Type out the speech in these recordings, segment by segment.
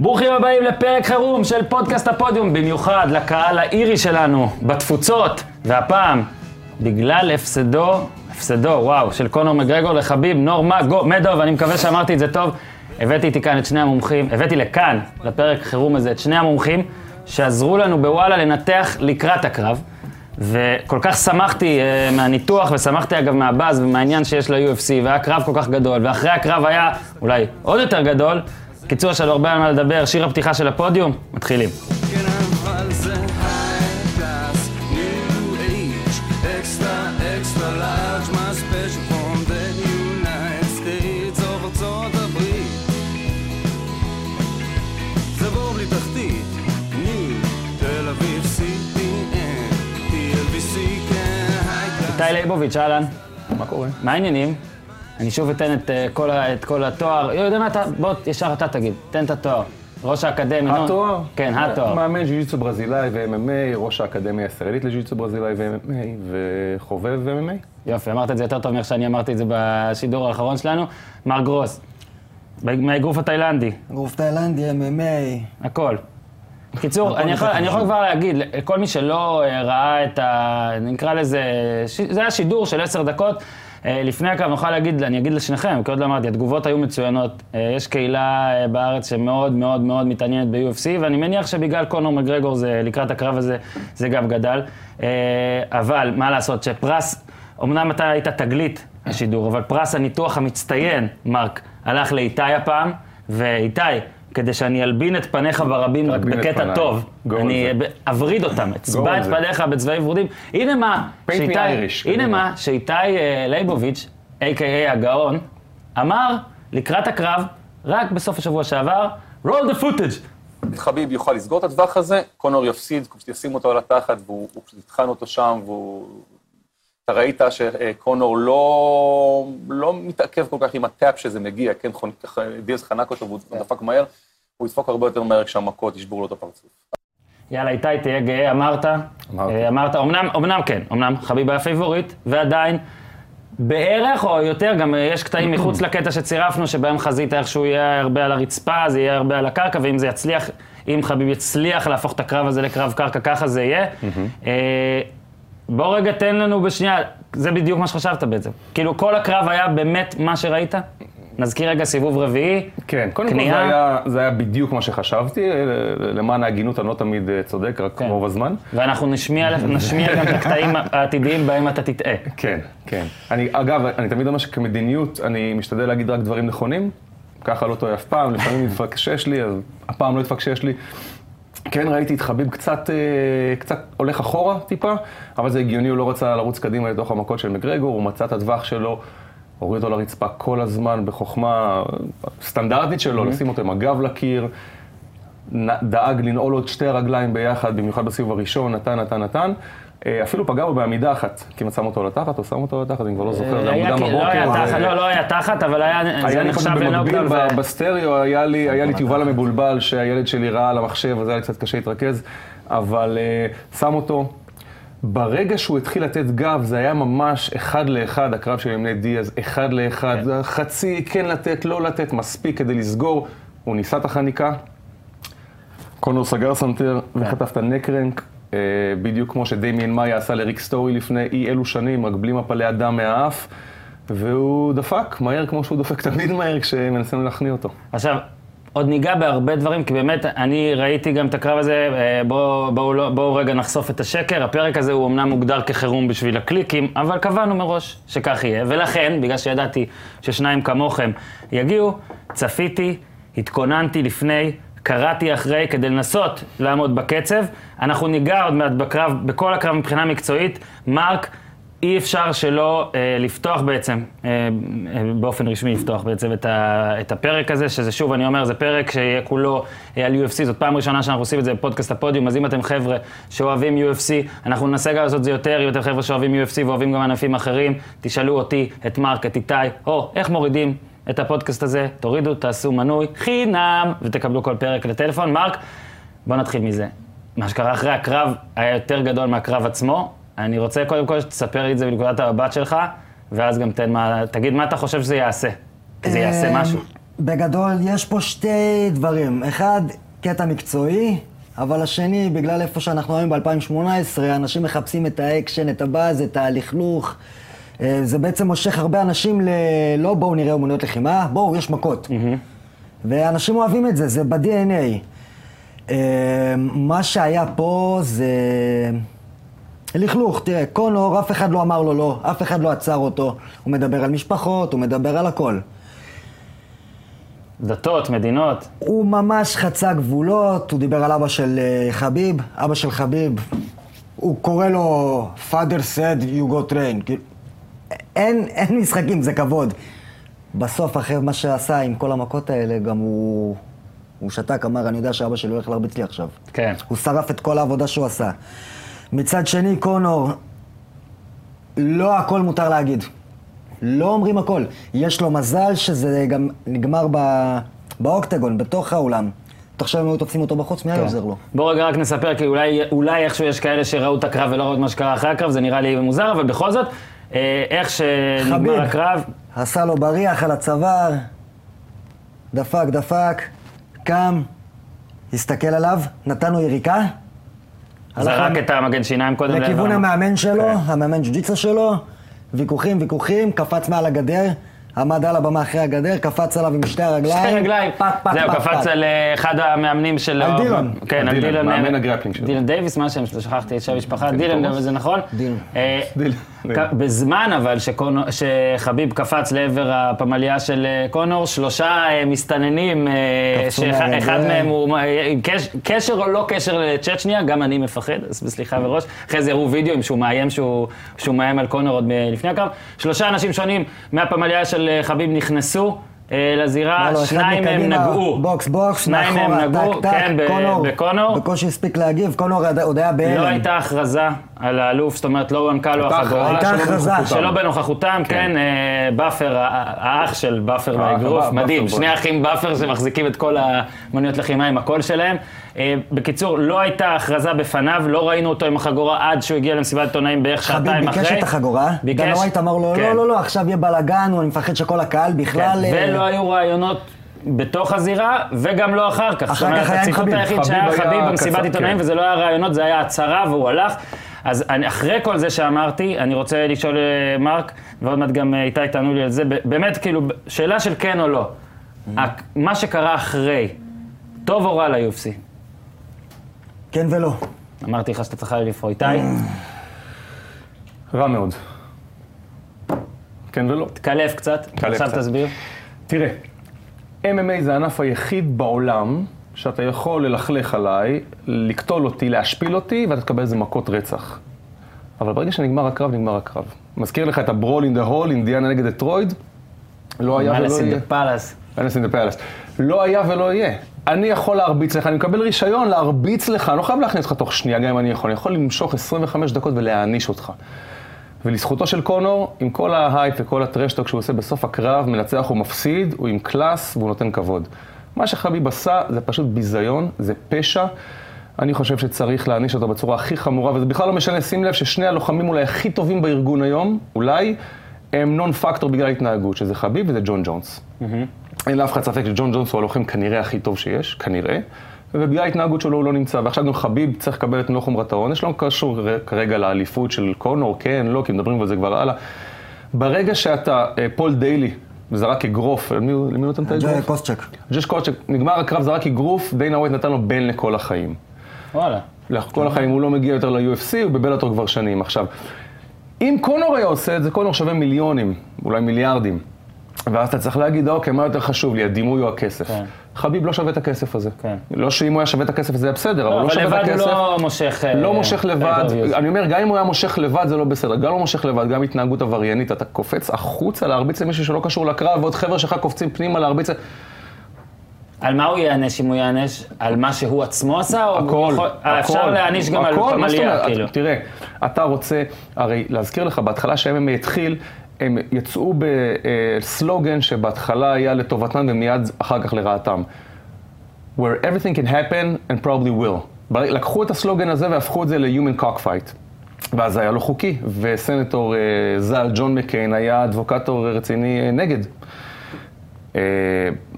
ברוכים הבאים לפרק חירום של פודקאסט הפודיום, במיוחד לקהל האירי שלנו בתפוצות, והפעם, בגלל הפסדו, הפסדו, וואו, של קונור מגרגור לחביב מדוב, אני מקווה שאמרתי את זה טוב, הבאתי איתי כאן את שני המומחים, הבאתי לכאן, לפרק חירום הזה, את שני המומחים, שעזרו לנו בוואלה לנתח לקראת הקרב. וכל כך שמחתי uh, מהניתוח, ושמחתי אגב מהבאז ומהעניין שיש ל-UFC, והיה קרב כל כך גדול, ואחרי הקרב היה אולי עוד יותר גדול. קיצור, יש לנו הרבה על מה לדבר, שיר הפתיחה של הפודיום, מתחילים. איתי ליבוביץ', אהלן. מה קורה? מה העניינים? אני שוב אתן את, uh, כל, ה, את כל התואר. יו, יודע מה אתה, בוא, ישר אתה תגיד, תן את התואר. ראש האקדמיה. התואר? כן, התואר. מאמן ג'ו-ג'יצו ברזילאי ו-MMA, ראש האקדמיה הישראלית לג'ו-ג'יצו ברזילאי ו-MMA, וחובב MMA. יופי, אמרת את זה יותר טוב מאיך שאני אמרתי את זה בשידור האחרון שלנו. מר גרוס, מהאגרוף התאילנדי. אגרוף תאילנדי, MMA. הכל. בקיצור, אני יכול, אני יכול כבר להגיד, כל מי שלא אה, ראה את ה... נקרא לזה, זה היה שידור של עשר דקות. אה, לפני הקרב נוכל להגיד, אני אגיד לשניכם, כי עוד לא אמרתי, התגובות היו מצוינות. אה, יש קהילה אה, בארץ שמאוד מאוד מאוד מתעניינת ב-UFC, ואני מניח שבגלל קונור מגרגור זה, לקראת הקרב הזה, זה גם גדל. אבל מה לעשות, שפרס, אמנם אתה היית תגלית השידור, אבל פרס הניתוח המצטיין, מרק, הלך לאיתי הפעם, ואיתי, כדי שאני אלבין את פניך ברבים רק בקטע טוב. אני אווריד אותם, אצבע את פניך בצבעים ורודים. הנה מה, הנה מה, שאיתי אה, לייבוביץ', a.k.a הגאון, אמר לקראת הקרב, רק בסוף השבוע שעבר, roll the footage. חביב יוכל לסגור את הטווח הזה, קונור יפסיד, ישים אותו על התחת, והוא יטחן אותו שם, והוא... אתה ראית שקונור לא, לא מתעכב כל כך עם ה tap שזה מגיע, כן, דיאז חנק אותו והוא דפק מהר, הוא ידפוק הרבה יותר מהר כשהמכות ישברו לו את הפרצוף. יאללה, איתי, תהיה גאה, אמרת. אמרתי. אה, אמרת, אמנם, אמנם כן, אמנם חביב היה פייבוריט, ועדיין, בערך או יותר, גם יש קטעים מחוץ לקטע שצירפנו, שבהם חזית איכשהו יהיה הרבה על הרצפה, זה יהיה הרבה על הקרקע, ואם זה יצליח, אם חביב יצליח להפוך את הקרב הזה לקרב קרקע, ככה זה יהיה. אה, בוא רגע תן לנו בשנייה, זה בדיוק מה שחשבת בעצם. כאילו, כל הקרב היה באמת מה שראית? נזכיר רגע סיבוב רביעי, כן, קודם כל זה היה, זה היה בדיוק מה שחשבתי, למען ההגינות אני לא תמיד אה, צודק, רק כן. רוב הזמן. ואנחנו נשמיע, נשמיע גם את הקטעים העתידיים בהם אתה תטעה. כן, כן. אני, אגב, אני תמיד אומר שכמדיניות אני משתדל להגיד רק דברים נכונים, ככה לא טועה אף פעם, לפעמים יתפקשש לי, אז הפעם לא יתפקשש לי. כן ראיתי את חביב קצת, אה, קצת הולך אחורה טיפה, אבל זה הגיוני, הוא לא רצה לרוץ קדימה לתוך המכות של מגרגור, הוא מצא את הטווח שלו. הוריד אותו לרצפה כל הזמן בחוכמה סטנדרטית שלו, mm-hmm. לשים אותו עם הגב לקיר, דאג לנעול את שתי הרגליים ביחד, במיוחד בסיבוב הראשון, נתן, נתן, נתן. אה, אפילו פגע בו בעמידה אחת, כמעט שם אותו לתחת, או שם אותו לתחת, אני כבר לא זוכר, זה היה מוקדם בבוקר. לא, לא היה תחת, אבל היה, זה נחשב בנוקדאון. בסטריאו היה לי את יובל המבולבל, שהילד שלי ראה על המחשב, אז היה לי קצת קשה להתרכז, אבל אה, שם אותו, ברגע שהוא התחיל לתת גב, זה היה ממש אחד לאחד, הקרב עם נייט דיאז, אחד לאחד, כן. חצי כן לתת, לא לתת, מספיק כדי לסגור. הוא ניסה את החניקה, קונור סגר סנטר כן. וחטף את ה neck crank, אה, בדיוק כמו שדמיאן מאיה עשה לריק סטורי לפני אי אלו שנים, רק בלי מפלי הדם מהאף, והוא דפק מהר כמו שהוא דופק תמיד מהר כשמנסים להכניע אותו. עכשיו, עוד ניגע בהרבה דברים, כי באמת, אני ראיתי גם את הקרב הזה, אה, בואו בוא, בוא, בוא רגע נחשוף את השקר. הפרק הזה הוא אמנם מוגדר כחירום בשביל הקליקים, אבל קבענו מראש שכך יהיה. ולכן, בגלל שידעתי ששניים כמוכם יגיעו, צפיתי, התכוננתי לפני, קראתי אחרי כדי לנסות לעמוד בקצב. אנחנו ניגע עוד מעט בקרב, בכל הקרב מבחינה מקצועית. מרק, אי אפשר שלא אה, לפתוח בעצם, אה, אה, באופן רשמי לפתוח בעצם את, ה, את הפרק הזה, שזה שוב, אני אומר, זה פרק שיהיה כולו אה, על UFC, זאת פעם ראשונה שאנחנו עושים את זה בפודקאסט הפודיום, אז אם אתם חבר'ה שאוהבים UFC, אנחנו ננסה גם לעשות את זה יותר, יותר חבר'ה שאוהבים UFC ואוהבים גם ענפים אחרים, תשאלו אותי, את מרק, את איתי, או איך מורידים את הפודקאסט הזה, תורידו, תעשו מנוי, חינם, ותקבלו כל פרק לטלפון. מרק, בואו נתחיל מזה. מה שקרה אחרי הקרב היה יותר גדול מהקרב עצמו. אני רוצה קודם כל שתספר לי את זה בנקודת המבט שלך, ואז גם תן מה, תגיד מה אתה חושב שזה יעשה. זה יעשה אמ, משהו. בגדול, יש פה שתי דברים. אחד, קטע מקצועי, אבל השני, בגלל איפה שאנחנו היום ב-2018, אנשים מחפשים את האקשן, את הבאז, את הלכלוך. אה, זה בעצם מושך הרבה אנשים ל... לא בואו נראה אומנויות לחימה, בואו, יש מכות. ואנשים אוהבים את זה, זה ב-DNA. אה, מה שהיה פה זה... לכלוך, תראה, קונור, אף אחד לא אמר לו לא, אף אחד לא עצר אותו. הוא מדבר על משפחות, הוא מדבר על הכל. דתות, מדינות. הוא ממש חצה גבולות, הוא דיבר על אבא של אה, חביב, אבא של חביב, הוא קורא לו father said you go train, כאילו, אין, אין משחקים, זה כבוד. בסוף, אחרי מה שעשה עם כל המכות האלה, גם הוא, הוא שתק, אמר, אני יודע שאבא שלי הולך להרביץ לי עכשיו. כן. הוא שרף את כל העבודה שהוא עשה. מצד שני, קונור, לא הכל מותר להגיד. לא אומרים הכל. יש לו מזל שזה גם נגמר ב... באוקטגון, בתוך האולם. תחשוב אם היו תופסים אותו בחוץ, מי היה עוזר לו? בוא רגע רק נספר, כי אולי, אולי איכשהו יש כאלה שראו את הקרב ולא ראו את מה שקרה אחרי הקרב, זה נראה לי מוזר, אבל בכל זאת, איך שנגמר חביב. הקרב, עשה לו בריח על הצוואר, דפק, דפק, קם, הסתכל עליו, נתן לו יריקה. זרק את המגן שיניים קודם לכיוון לעבר- המאמן שלו, כן. המאמן ג'ו-ג'יצה שלו, ויכוחים, ויכוחים, קפץ מעל הגדר, עמד על הבמה אחרי הגדר, קפץ עליו עם שתי הרגליים. שתי רגליים. פק, פק, זהו, פק, קפץ פק. על אה, אחד המאמנים של... על דילון. כן, על דילון. מאמן אה, ה grappling שלו. דילון דניס, מה השם שלו? שכחתי את שם המשפחה. כן, דילון. זה נכון? דילון. אה, דילון. כ- בזמן אבל שחביב קפץ לעבר הפמליה של אה, קונור, שלושה אה, מסתננים, אה, שאחד. מהם הוא קש- קשר או לא קשר לצ'צ'ניה, גם אני מפחד, אז סליחה מראש. אחרי זה הראו וידאו שהוא מאיים שהוא שהוא מאיים על קונור עוד לפני הקרב. שלושה אנשים שונים מהפמליה של חביב נכנסו. אה, לזירה, לו, אחד שניים מהם מקדימה, נגעו. בוקס, בוקס, שניים מהם מאחורה, נגעו, טק, כן, קונור, בקונור. בקושי הספיק להגיב, קונור עוד- היה בהלם. לא הייתה הכרזה על האלוף, זאת אומרת, לא הוענקה לו החגורה. הייתה שלא הכרזה. שלא בנוכחותם, כן, אה, באפר, האח של באפר באגרוף, מדהים. שני אחים באפר שמחזיקים את כל אומנויות לחימה עם הקול שלהם. אה, בקיצור, לא הייתה הכרזה בפניו, לא ראינו אותו עם החגורה עד שהוא הגיע למסיבת עיתונאים בערך חביב שעתיים אחרי. ביקש את החגורה, ביקש. דנה ווייט אמר לו, כן. לא, לא, לא, עכשיו יהיה בלאגן, אני מפחד שכל הקהל כן, בכלל... אה, ולא היו רעיונות בתוך הזירה, וגם לא אחר כך. אחר כך היה עם הציטוט חביב. היחיד שהיה חביב חביב במסיבת עיתונאים, כן. וזה לא היה רעיונות, זה היה הצהרה והוא הלך. אז אני, אחרי כל זה שאמרתי, אני רוצה לשאול אה, מרק, ועוד מעט גם איתי תענו לי על זה, באמת, כאילו, שאלה של כן או לא. הק- מה שקרה אחרי, טוב או רע ל-UFC? כן ולא. אמרתי לך שאתה צריך לבחור. איתי, רע מאוד. כן ולא. תקלף קצת, תקלף עכשיו קצת. תסביר. תראה, MMA זה הענף היחיד בעולם שאתה יכול ללכלך עליי, לקטול אותי, להשפיל אותי, ואתה תקבל איזה מכות רצח. אבל ברגע שנגמר הקרב, נגמר הקרב. מזכיר לך את הברול אין דה הול, אינדיאנה נגד דטרויד? לא היה ולא יהיה. אין דה לא היה ולא יהיה. אני יכול להרביץ לך, אני מקבל רישיון להרביץ לך, אני לא חייב להכניס אותך תוך שנייה, גם אם אני יכול. אני יכול למשוך 25 דקות ולהעניש אותך. ולזכותו של קונור, עם כל ההייפ וכל ה trash talk שהוא עושה בסוף הקרב, מנצח או מפסיד, הוא עם קלאס והוא נותן כבוד. מה שחביב עשה זה פשוט ביזיון, זה פשע. אני חושב שצריך להעניש אותו בצורה הכי חמורה, וזה בכלל לא משנה, שים לב ששני הלוחמים אולי הכי טובים בארגון היום, אולי, הם non factor בגלל ההתנהגות, שזה חביב וזה ג'ון ג'ונס. אין לאף אחד ספק שג'ון ג'ונס הוא הלוחם כנראה הכי טוב שיש, כנראה, ובגלל ההתנהגות שלו הוא לא נמצא. ועכשיו גם חביב צריך לקבל את מלוא חומרת העונש, לא קשור כרגע לאליפות של קונור, כן, לא, כי מדברים על זה כבר הלאה. ברגע שאתה, אה, פול דיילי, זרק אגרוף, למי הוא נותן את האגרוף? קוסצ'ק. ג'וש קוסצ'ק, נגמר הקרב, זרק אגרוף, דיינה ווייט נתן לו ban לכל החיים. וואלה. כל החיים הוא לא מגיע יותר ל-UFC, הוא בבלאטור כבר שנים. עכשיו, אם קונור היה עושה את זה, קונור שווה מיליונים, אולי מיליארדים. ואז אתה צריך להגיד, אוקיי, מה יותר חשוב לי, הדימוי או הכסף? כן. חביב לא שווה את הכסף הזה. כן. לא שאם הוא היה שווה את הכסף זה היה בסדר, אבל לא, לא אבל שווה את לבד הכסף. הוא לא מושך... אה, לא מושך לבד, pay-per-views. אני אומר, גם אם הוא היה מושך לבד זה לא בסדר, גם לא מושך לבד, גם התנהגות עבריינית, אתה קופץ החוצה להרביץ למישהו שלא קשור לקרב, ועוד חבר'ה שלך קופצים פנימה להרביץ, על מה הוא ייענש אם הוא ייענש? על מה שהוא עצמו עשה? הכל, יכול- אה, אפשר הכל, להעניש גם על הכל, זאת פמליה? כאילו. תראה, אתה רוצה, הרי להזכיר לך, בהתחלה שה-MMA התחיל, הם יצאו בסלוגן שבהתחלה היה לטובתם ומיד אחר כך לרעתם. where everything can happen and probably will. לקחו את הסלוגן הזה והפכו את זה ל-human cockfight. ואז זה היה לא חוקי, וסנטור אה, ז"ל, ג'ון מקיין, היה אדבוקטור רציני אה, נגד. אה,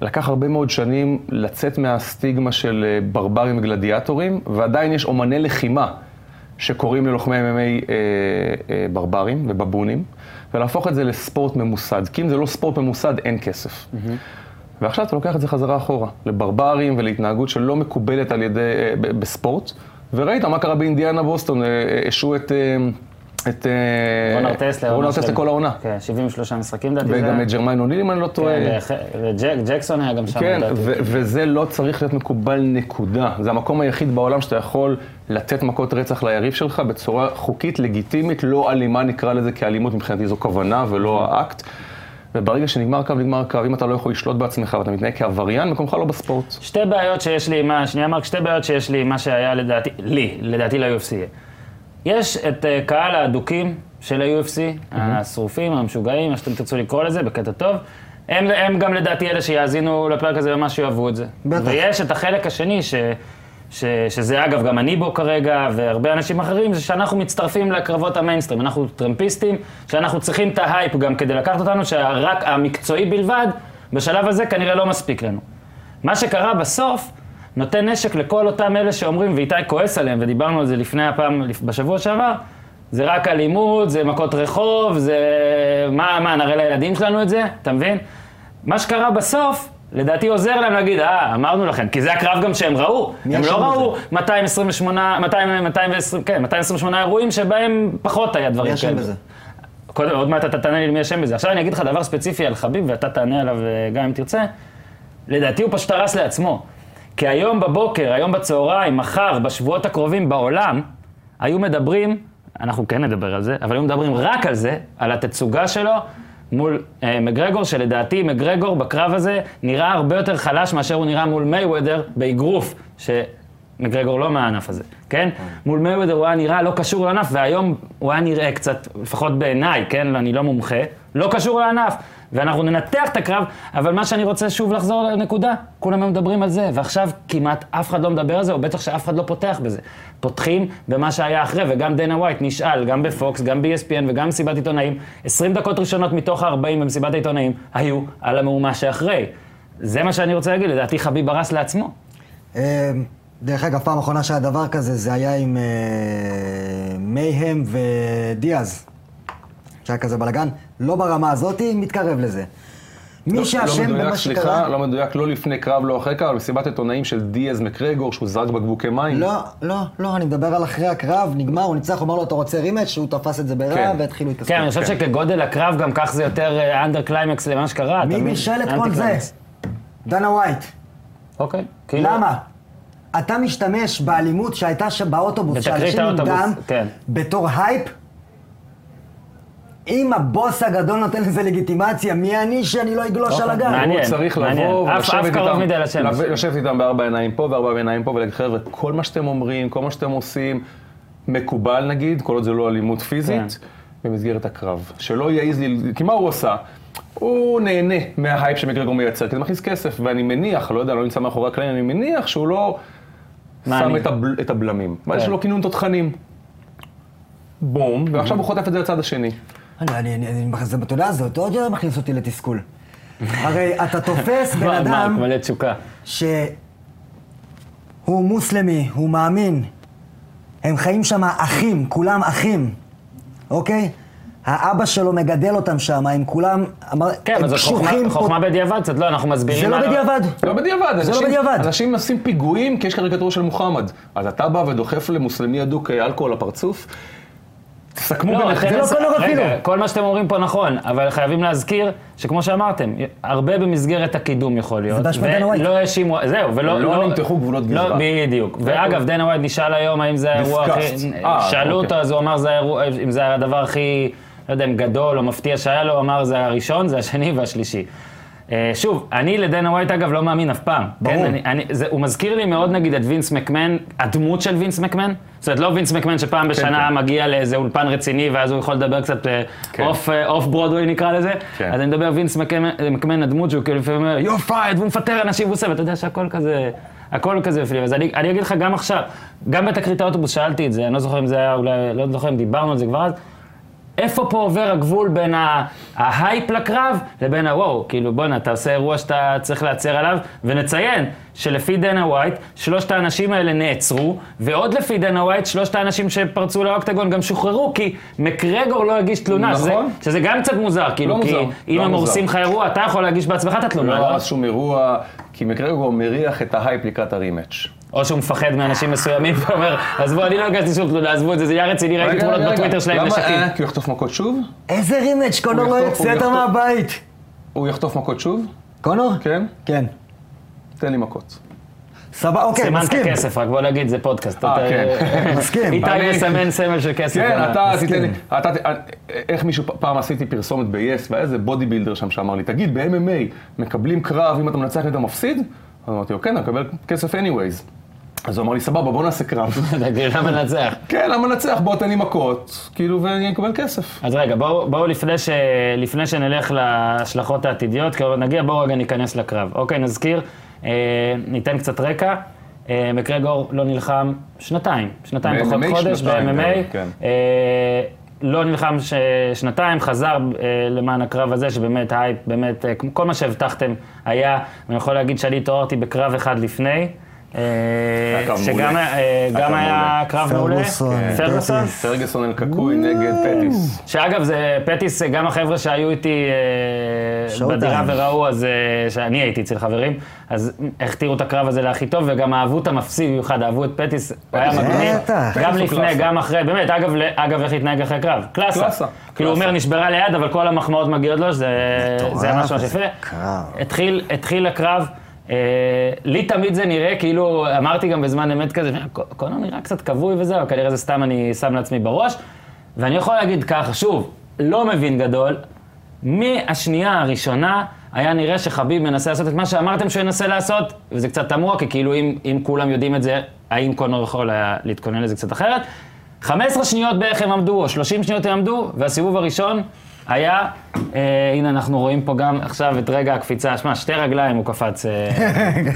לקח הרבה מאוד שנים לצאת מהסטיגמה של אה, ברברים וגלדיאטורים, ועדיין יש אומני לחימה שקוראים ללוחמי MMA אה, אה, ברברים ובבונים, ולהפוך את זה לספורט ממוסד. כי אם זה לא ספורט ממוסד, אין כסף. Mm-hmm. ועכשיו אתה לוקח את זה חזרה אחורה, לברברים ולהתנהגות שלא מקובלת על ידי, אה, בספורט. וראית מה קרה באינדיאנה בוסטון, אה, אה, השעו את... את אה, רון ארטס לכל העונה. כן, 73 משחקים לדעתי. וגם. את ג'רמיין אוניל, אם אני לא טועה. כן, וח- וג'ק- ג'קסון היה גם שם כן, וזה לא צריך להיות מקובל נקודה. זה המקום היחיד בעולם שאתה יכול לתת מכות רצח ליריב שלך בצורה חוקית, לגיטימית, לא אלימה נקרא לזה, כי אלימות מבחינתי זו כוונה ולא האקט. וברגע שנגמר הקרב, נגמר הקרב. אם אתה לא יכול לשלוט בעצמך ואתה מתנהג כעבריין, מקומך לא בספורט. שתי בעיות שיש לי עם מה, שנייה מרק, שתי בעיות שיש לי עם מה שהיה לדעתי, לי, לדעתי ל-UFC. יש את אה, קהל האדוקים של ה-UFC, השרופים, המשוגעים, מה שאתם תרצו לקרוא לזה, בקטע טוב. הם, הם גם לדעתי אלה שיאזינו לפרק הזה ממש יאהבו את זה. בטח. ויש את החלק השני, ש, ש, שזה אגב גם אני בו כרגע, והרבה אנשים אחרים, זה שאנחנו מצטרפים לקרבות המיינסטרים. אנחנו טרמפיסטים, שאנחנו צריכים את ההייפ גם כדי לקחת אותנו, שרק המקצועי בלבד, בשלב הזה כנראה לא מספיק לנו. מה שקרה בסוף, נותן נשק לכל אותם אלה שאומרים, ואיתי כועס עליהם, ודיברנו על זה לפני הפעם, בשבוע שעבר, זה רק אלימות, זה מכות רחוב, זה... מה, מה, נראה לילדים שלנו את זה? אתה מבין? מה שקרה בסוף, לדעתי עוזר להם להגיד, אה, אמרנו לכם, כי זה הקרב גם שהם ראו. הם לא? ראו 228, 200, 220, כן, 228 אירועים שבהם פחות היה דברים מי אשם כאלה. בזה? קודם, עוד מעט אתה תענה לי מי אשם בזה. עכשיו אני אגיד לך דבר ספציפי על חביב, ואתה תענה עליו אה, גם אם תרצה. לדעתי הוא פשוט הרס לעצמו. כי היום בבוקר, היום בצהריים, מחר, בשבועות הקרובים בעולם, היו מדברים, אנחנו כן נדבר על זה, אבל היו מדברים רק על זה, על התצוגה שלו מול אה, מגרגור, שלדעתי מגרגור בקרב הזה נראה הרבה יותר חלש מאשר הוא נראה מול מייוודר באגרוף, שמגרגור לא מהענף הזה, כן? מול מייוודר הוא היה נראה לא קשור לענף, והיום הוא היה נראה קצת, לפחות בעיניי, כן? אני לא מומחה, לא קשור לענף. ואנחנו ננתח את הקרב, אבל מה שאני רוצה שוב לחזור לנקודה, כולם מדברים על זה, ועכשיו כמעט אף אחד לא מדבר על זה, או בטח שאף אחד לא פותח בזה. פותחים במה שהיה אחרי, וגם דנה ווייט נשאל, גם בפוקס, גם ב-ESPN וגם במסיבת עיתונאים, 20 דקות ראשונות מתוך ה-40 במסיבת העיתונאים היו על המהומה שאחרי. זה מה שאני רוצה להגיד, לדעתי חביב הרס לעצמו. אה, דרך אגב, פעם אחרונה שהיה דבר כזה, זה היה עם אה, מייהם ודיאז. שהיה כזה בלאגן. לא ברמה הזאתי, מתקרב לזה. מי לא- שאשם לא מדויק, במה סליחה, שקרה... לא מדויק, לא לפני קרב, לא אחרי קרב, מסיבת עיתונאים של דיאז מקרגור, שהוא זרק בקבוקי מים. לא, לא, לא, אני מדבר על אחרי הקרב, נגמר, הוא ניצח, הוא אמר לו, אתה רוצה rematch, שהוא תפס את זה ברע, כן. והתחילו להתעסק. כן, אני חושב שכגודל הקרב, גם כך זה יותר anti climax למה שקרה. מי? בישל את כל זה? דנה ווייט. אוקיי. כאילו- למה? אתה משתמש באלימות שהייתה שם באוטובוס, שאנשים עם דם, כן. בתור הייפ? אם הבוס הגדול נותן לזה לגיטימציה, מי אני שאני לא אגלוש על הגל? מעניין. הוא צריך. לבוא ולשבת קרוב איתם, בארבע עיניים פה וארבע עיניים פה ולהגיד, חבר'ה, כל מה שאתם אומרים, כל מה שאתם עושים, מקובל נגיד, כל עוד זה לא אלימות פיזית, במסגרת הקרב. שלא יעז לי, כי מה הוא עשה? הוא נהנה מההייפ שמקרגור מייצר, כי זה מכניס כסף, ואני מניח, לא יודע, לא נמצא מאחורי הקלעים, אני מניח שהוא לא שם? את, הבל, את הבלמים. ואז יש כן. לו כינון תותחנים. בום, ועכשיו הוא חוטף את זה לצד השני. אני, אני, אני, אני, זה, זה אותו עוד יותר מכניס אותי לתסכול. הרי אתה תופס בן מה, מה, אדם מלא תשוקה. שהוא מוסלמי, הוא מאמין, הם חיים שם אחים, כולם אחים, אוקיי? האבא שלו מגדל אותם שם, הם כולם, אמר, כן, הם אבל זאת חוכמה-. חוכמה בדיעבד קצת, לא, אנחנו מסבירים... זה לא בדיעבד. לא בדיעבד, זה לא בדיעבד. אנשים עושים פיגועים כי יש קריקטורה של מוחמד. אז אתה בא ודוחף למוסלמי אדוק אה, אלכוהול לפרצוף? תסכמו לא, ביניכם. זה לא. רגע, כל מה שאתם אומרים פה נכון, אבל חייבים להזכיר שכמו שאמרתם, הרבה במסגרת הקידום יכול להיות. זה באשמת דנה ווייט. ולא האשימו, זהו, ולא... לא נמתחו גבולות לא, גזרה. בדיוק. ואגב, דנה ווייט נשאל היום האם זה האירוע הכי... אה, שאלו אוקיי. אותו, אז הוא אמר זה האירוע, אם זה הדבר הכי, לא יודע אם גדול או מפתיע שהיה לו, הוא אמר זה הראשון, זה השני והשלישי. אה, שוב, אני לדנה ווייט אגב לא מאמין אף פעם. ברור. כן, אני, אני, זה, הוא מזכיר לי מאוד נגיד את וינס מקמן, הדמות של וינס מקמן. זאת אומרת, לא וינס מקמן שפעם בשנה כן. מגיע לאיזה אולפן רציני ואז הוא יכול לדבר קצת אה, כן. אוף, אה, off Broadway נקרא לזה. כן. אז אני מדבר וינס מקמן, מקמן הדמות שהוא כאילו לפעמים אומר, you're fired, והוא מפטר אנשים והוא עושה, ואתה יודע שהכל כזה, הכל כזה בפנים. אז אני, אני אגיד לך גם עכשיו, גם בתקרית האוטובוס שאלתי את זה, אני לא זוכר אם זה היה אולי, לא זוכר אם דיברנו על זה כבר אז. איפה פה עובר הגבול בין ההייפ לקרב לבין הוואו, כאילו בואנה, אתה עושה אירוע שאתה צריך להצר עליו, ונציין שלפי דנה ווייט, שלושת האנשים האלה נעצרו, ועוד לפי דנה ווייט, שלושת האנשים שפרצו לאוקטגון גם שוחררו, כי מקרגור לא הגיש תלונה, שזה, נכון. שזה גם קצת מוזר, כאילו, לא כי מוזר, אם לא הם. הורסים לך אירוע, אתה יכול להגיש בעצמך את התלונה, לא לא? הרס שום אירוע, כי מקרגור מריח את ההייפ לקראת ה rematch. או שהוא מפחד מאנשים מסוימים ואומר, עזבו, אני לא הגשתי שום תלונה, עזבו את זה, זה יהיה רציני, ראיתי תמונות בטוויטר שלהם למה? נשקים. אה, כי הוא יחטוף מכות שוב? איזה rematch, קונור לא יוצא. מהבית. הוא יחטוף מכות שוב? קונור? כן? כן. תן לי מכות. סבבה, אוקיי, סימנת מסכים. כסף, רק בוא נגיד, זה פודקאסט. אה, כן. מסכים. איתי מסמן סמל של כסף. כן, אה, אתה. תיתן לי, אתה, ת- איך מישהו, פעם עשיתי פרסומת ב-yes, והיה איזה בודי בילדר שם שאמר לי, תגיד, ב-MMA מקבלים קרב אם אתה מנצח ואתה מפסיד? אז אמרתי לו, כן, אני מקבל כסף anyways. אז הוא אמר לי, סבבה, בוא נעשה קרב. למה לנצח? כן, למה ננצח? בוא תן לי מכות, כאילו, ואני אקבל כסף. אז רגע, בואו בואו לפני, ש... לפני שנלך להשלכות העתידיות, עוד נגיע, בואו רגע ניכנס לקרב. אוקיי, נזכיר, אה, ניתן קצת רקע. אה, מקרגור לא נלחם שנתיים, שנתיים פחות חודש ב-MMA. כן. אה, לא נלחם ש... שנתיים, חזר אה, למען הקרב הזה, שבאמת הייפ, באמת, אה, כל מה שהבטחתם היה, ואני יכול להגיד שאני התעוררתי בקרב אחד לפני. אה, שגם. אה, היה גם קרב היה מעולה. קרב מעולה. פרגוסון. פרגוסון? פרגוסון אל קוקוי נגד פטיס. שאגב, זה פטיס, גם החבר'ה שהיו איתי אה, בדירה. וראו, אז אה, שאני הייתי אצל חברים, אז הכתירו את הקרב הזה להכי טוב, וגם אהבו את המפסיד במיוחד, אהבו את פטיס, הוא היה. מגניב. גם לפני. גם אחרי, באמת, אגב, איך התנהג אחרי קרב? קלאסה. כאילו, הוא אומר. נשברה ליד, אבל כל המחמאות מגיעות לו, שזה זה היה ממש יפה. התחיל, הקרב, אה, לי תמיד זה נראה, כאילו, אמרתי גם בזמן אמת כזה, קונור נראה קצת כבוי וזה, אבל כנראה זה סתם אני שם לעצמי בראש. ואני יכול להגיד ככה, שוב, לא מבין גדול, מהשנייה הראשונה היה נראה שחביב מנסה לעשות את מה שאמרתם שהוא ינסה לעשות, וזה קצת תמוה, כי כאילו אם, אם כולם יודעים את זה, האם קונור יכול היה להתכונן לזה קצת אחרת? 15 שניות בערך הם עמדו, או 30 שניות הם עמדו, והסיבוב הראשון היה, אה, הנה אנחנו רואים פה גם עכשיו את רגע הקפיצה, שמע, שתי רגליים הוא קפץ, אה,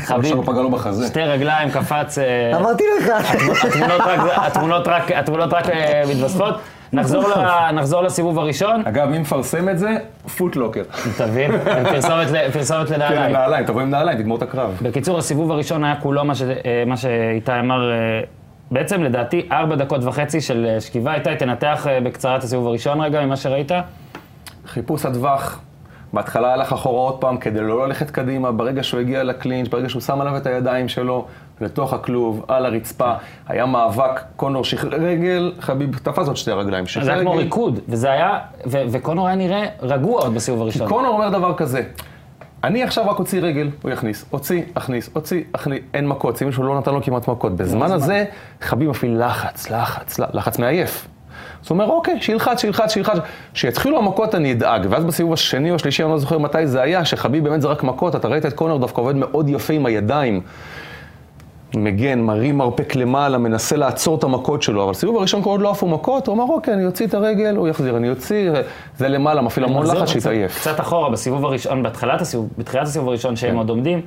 חביב, עכשיו הוא פגע לו בחזה. שתי רגליים קפץ, אה, אמרתי לך. התמונות רק, התמונות רק, התמונות רק אה, מתווספות. נחזור, ל, נחזור לסיבוב הראשון, אגב, מי מפרסם את זה? פוטלוקר. תבין, פרסומת, פרסומת כן, לנעליים. נעליים, תבוא עם נעליים, תגמור את הקרב. בקיצור, הסיבוב הראשון היה כולו מה, ש, אה, מה שאיתי אמר, אה, בעצם לדעתי ארבע דקות וחצי של אה, שכיבה. איתי, תנתח בקצרה את הסיבוב הראשון רגע ממה שראית. חיפוש הטווח, בהתחלה הלך אחורה עוד פעם כדי לא ללכת קדימה, ברגע שהוא הגיע לקלינץ', ברגע שהוא שם עליו את הידיים שלו, לתוך הכלוב, על הרצפה, היה מאבק, קונור שחרר רגל, חביב תפס עוד שתי רגליים, זה שחרר היה כמו רגל. ריקוד, וזה היה, ו- וקונור היה נראה רגוע עוד בסיבוב הראשון. קונור אומר דבר כזה, אני עכשיו רק אוציא רגל, הוא יכניס, הוציא, הכניס, הוציא, הכניס, אין מכות, שימו שהוא לא נתן לו כמעט מכות. בזמן הזה, חביב מפעיל לחץ, לחץ, לחץ מעייף. אז הוא אומר, אוקיי, שילחץ, שילחץ, שילחץ, כשיתחילו המכות אני אדאג. ואז בסיבוב השני או השלישי, אני לא זוכר מתי זה היה, שחביב באמת זרק מכות, אתה ראית את קונור דווקא עובד מאוד יפה עם הידיים. מגן, מרים מרפק למעלה, מנסה לעצור את המכות שלו, אבל סיבוב הראשון כל עוד לא עפו מכות, הוא אמר, אוקיי, אני אוציא את הרגל, הוא יחזיר, אני אוציא, זה למעלה, מפעיל המון לחץ שהתעייף. קצת אחורה, בסיבוב הראשון, בתחילת הסיבוב, בתחילת הסיבוב הראשון שהם כן. עוד עומדים,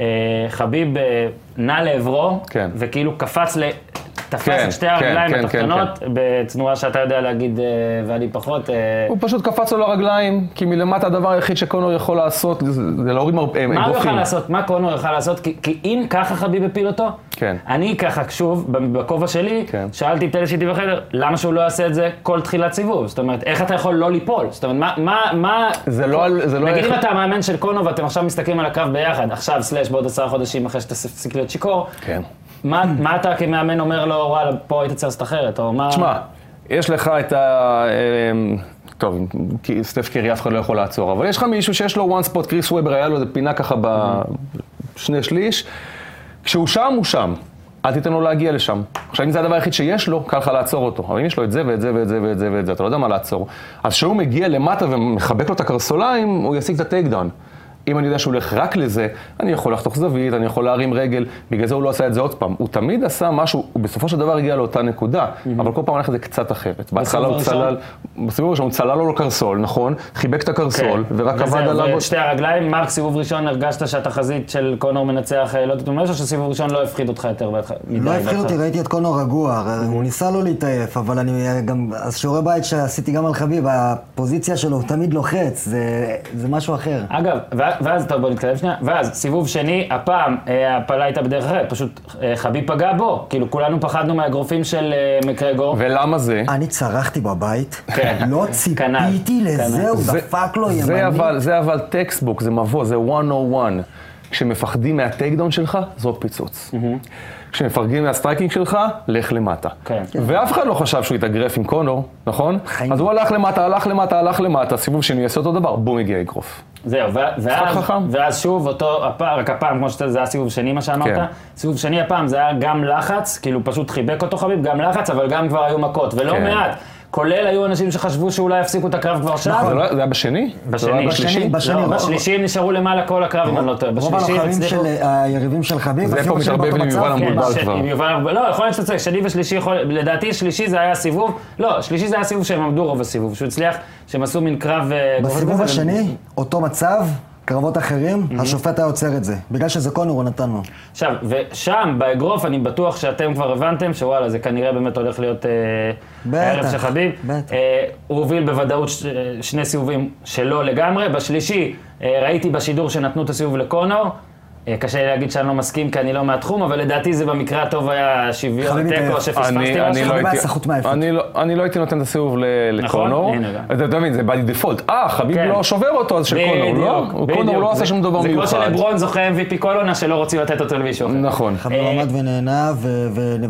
אה, חביב אה, נע לעברו, כן. וכאילו קפץ ל... תפס כן, את שתי הרגליים כן, כן, התחתונות, בצנועה שאתה יודע להגיד אה, ואני פחות. אה, הוא פשוט קפץ לו לרגליים, כי מלמטה הדבר היחיד שקונור יכול לעשות זה זה להוריד מר- אה, מה הוא. יכל לעשות? מה קונור יכל לעשות? כי, כי אם ככה חביב הפיל אותו, כן. אני ככה, שוב, בכובע שלי, כן. שאלתי את אלה שהייתי בחדר, למה שהוא לא יעשה את זה כל תחילת סיבוב? זאת אומרת, איך אתה יכול לא ליפול? זאת אומרת, מה... מה, מה זה לא על- זה לא נגיד איך- אם אתה המאמן של קונור ואתם עכשיו מסתכלים על הקרב ביחד, עכשיו, סלאש, בעוד עשרה חודשים אחרי שתפסיק להיות שיכור, כן. מה, אתה כמאמן אומר לו, וואלה, פה היית צריך לעשות אחרת, או מה... תשמע, יש לך את ה... אמ, טוב, סטף קרי אף אחד לא יכול לעצור, אבל יש לך מישהו שיש לו one spot, קריס וובר היה לו איזה פינה ככה בשני שליש, כשהוא שם, הוא שם. אל תיתן לו להגיע לשם. עכשיו, אם זה הדבר היחיד שיש לו, קל לך לעצור אותו. אבל אם יש לו את זה ואת זה ואת זה ואת זה ואת זה, אתה לא יודע מה לעצור. אז כשהוא מגיע למטה ומחבק לו את הקרסוליים, הוא ישיג את ה takedown. אם אני יודע שהוא הולך רק לזה, אני יכול לחתוך זווית, אני יכול להרים רגל, בגלל זה הוא לא עשה את זה עוד פעם. הוא תמיד עשה משהו, הוא בסופו של דבר הגיע לאותה נקודה, אבל כל פעם הלך את זה קצת אחרת. בהתחלה הוא? צלל, בסיבוב הראשון הוא צלל לו לקרסול, נכון? חיבק את הקרסול, ורק כן. וזהו, עבד עליו... ושתי הרגליים, מרק, סיבוב ראשון, הרגשת שהתחזית של קונור מנצח אה, לא תתממש, או שסיבוב ראשון לא הפחיד אותך יותר בהתחלה? מדי לא הפחיד אותי? ראיתי את קונור רגוע, הוא ניסה לא להתעייף, אבל אני אה, גם, אז שיעורי בית שעשיתי גם על חביב, הפוזיציה שלו, הוא תמיד לוחץ, זה, זה משהו אחר. אגב, ואז- טוב בוא נתקדם שנייה, ואז סיבוב שני, הפעם אה, ההפלה הייתה בדרך אחרת, פשוט אה, חביב פגע בו, כאילו כולנו פחדנו מהאגרופים של אה, מקגרגור. ולמה זה? אני צרחתי בבית, כן. לא כנ"ל, ציפיתי לזה, כנ"ל. הוא דפק לו ימני. זה אבל, זה אבל textbook, זה מבוא, זה 101. כשמפחדים מה takedown שלך, זרוק פיצוץ. כשמפחדים מה striking שלך, לך למטה. כן. ואף אחד לא חשב שהוא יתאגרף עם קונור, נכון? חיים. אז הוא הלך למטה, הלך למטה, הלך למטה, סיבוב שני יעשה אותו דבר, בום הגיע אגרוף. זהו, ואז. ואז שוב אותו, הפעם, רק הפעם, כמו שאתה, זה היה סיבוב שני מה שאמרת, כן. סיבוב שני הפעם זה היה גם לחץ, כאילו פשוט חיבק אותו חביב, גם לחץ, אבל גם כבר היו מכות, ולא כן. מעט, כולל היו אנשים שחשבו שאולי יפסיקו את הקרב כבר שם. זה לא- זה היה בשני? לא בשני, בשלישי? בשני, לא, בשלישי הם נשארו למעלה כל הקרב, אם אני לא טועה. רוב בשלישי הם הלוחמים הצליחו... של אה, היריבים של חביב, זה שהם מתערבב עם יובל כן. המבולבל ש- כבר. לא, יכול להיות שאתה צודק, שני ושלישי יכול, לדעתי שלישי זה היה סיבוב, לא, שלישי זה היה סיבוב שהם עמדו רוב הסיבוב, שהוא הצליח, שהם עשו מין קרב... אה, בסיבוב השני, אותו מצב, קרבות אחרים, השופט היה עוצר את זה. בגלל שזה קונור, הוא נתן לו. עכשיו, ושם, באגרוף, אני בטוח שאתם כבר הבנתם שוואלה, זה כנראה באמת הולך להיות אה, בטח, הערב של חביב. בטח. אה, הוא הוביל בוודאות ש, שני סיבובים שלו לגמרי. בשלישי, אה, ראיתי בשידור שנתנו את הסיבוב לקונור. אה, קשה לי להגיד שאני לא מסכים כי אני לא מהתחום, אבל לדעתי זה במקרה הטוב היה שוויון תיקו, התעייף. שפספסתי אני, אני, משהו. לא. אני, לא, אני לא הייתי נותן את הסיבוב נכון, לקונור. אתה מבין, זה בא לי דפולט. אה, חביב כן. לא שובר אותו, אז של קונור. לא, בדיוק, קונור. לא עשה שום דבר זה כמו מיוחד. שלברון זוכה MVP כל עונה שלא רוצים לתת אותו למישהו אחר. נכון. חביב אה, עמד ונהנה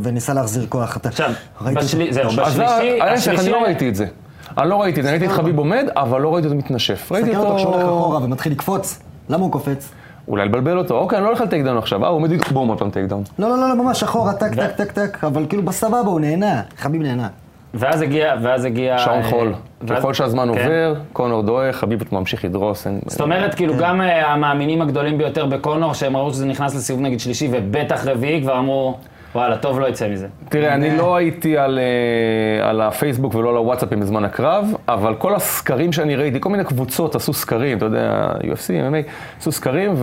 וניסה להחזיר כוח. עכשיו, אותו. זהו, בשלישי, אני לא ראיתי את זה. אני לא ראיתי את זה, אני ראיתי את חביב עומד, אבל לא ראיתי אותו מתנשף. ראיתי תסתכל אותו כשהוא הולך אותו... אחורה ומתחיל לקפוץ. למה הוא קופץ? אולי לבלבל אותו. אוקיי, אני לא הולך על טייק דאון עכשיו. אה, הוא עומד, בום, עוד פעם טייק דאון. לא, לא, לא, לא, ממש אחורה, טק, טק, טק, טק, אבל כאילו בסבבה, הוא נהנה. חביב נהנה. ואז הגיע, ואז הגיע... שעון אה, חול. ואז- ככל שהזמן כן. עובר, קונור דועך, חביב ממשיך לדרוס. אין- זאת אומרת, כאילו, גם אה, המאמינים הגדולים ביותר בקונור, שהם ראו שזה נכנס לסיבוב נגיד שלישי ובטח רביעי, כבר אמרו, וואלה, טוב לא יצא מזה. תראה, אני לא הייתי על, אה, על הפייסבוק ולא על הוואטסאפים בזמן הקרב, אבל כל הסקרים שאני ראיתי, כל מיני קבוצות עשו סקרים, אתה יודע, UFC, MMA, עשו סקרים,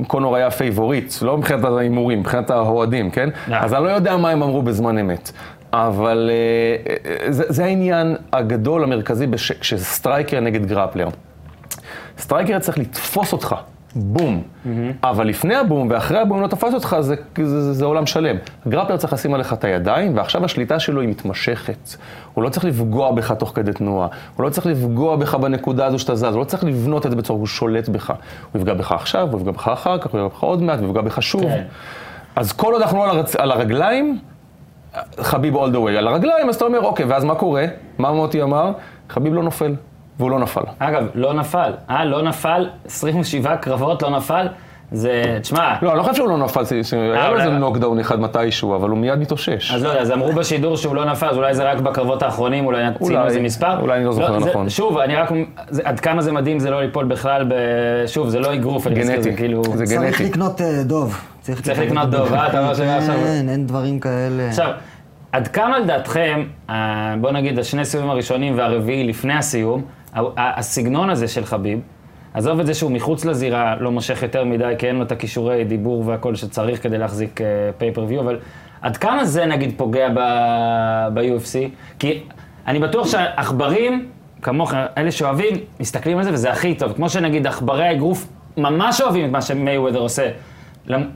וקונור היה favorite, לא מבחינת ההימורים, מבחינת האוהדים, כן? אה. אז אני לא יודע מה הם אמרו בזמן אמת. אבל אה, אה, זה, זה העניין הגדול, המרכזי, כש striker נגד grappler. striker צריך לתפוס אותך, בום. אבל לפני הבום ואחרי הבום לא תפס אותך, זה, זה, זה, זה עולם שלם. grappler צריך לשים עליך את הידיים, ועכשיו השליטה שלו היא מתמשכת. הוא לא צריך לפגוע בך תוך כדי תנועה, הוא לא צריך לפגוע בך בנקודה הזו שאתה זז, הוא לא צריך לבנות את זה בצורה, הוא שולט בך. הוא יפגע בך עכשיו, הוא יפגע בך אחר כך, הוא יפגע בך עוד מעט, הוא יפגע בך שוב. כן. אז כל עוד אנחנו לא על, הרצ... על הרגליים, חביב all the way. על הרגליים, אז אתה אומר, אוקיי, ואז מה קורה? מה מוטי אמר? חביב לא נופל, והוא לא נפל. אגב, לא נפל. אה, לא נפל, 27 קרבות לא נפל, זה, תשמע, לא, אני לא חושב שהוא לא נפל, היה לו אולי- איזה נוקדאון אחד מתישהו, אבל הוא מיד מתאושש. אז לא יודע, אז אמרו בשידור שהוא לא נפל, אז אולי זה רק בקרבות האחרונים, אולי אולי, איזה מספר. אולי אני לא זוכר זה- נכון. שוב, אני רק, עד כמה זה מדהים זה לא ליפול בכלל, ב... שוב, זה לא אגרוף, אני מזכיר, זה כאילו... זה צריך גנטי. לקנות אה, דוב. צריך לקנות דוב, אה? אתה אומר שעכשיו- כן, אין דברים כאלה. עכשיו, עד כמה לדעתכם, אה, בוא נגיד, השני סיבובים הראשונים והרביעי לפני הסיום, הסגנון הזה של חביב, עזוב את זה שהוא מחוץ לזירה, לא מושך יותר מדי, כי אין לו את הכישורי דיבור והכל שצריך כדי להחזיק פייפריוויו, אבל עד כמה זה נגיד פוגע ב-UFC? כי אני בטוח שעכברים, כמוך, אלה שאוהבים, מסתכלים על זה וזה הכי טוב. כמו שנגיד עכברי האגרוף ממש אוהבים את מה שמייוודר עושה,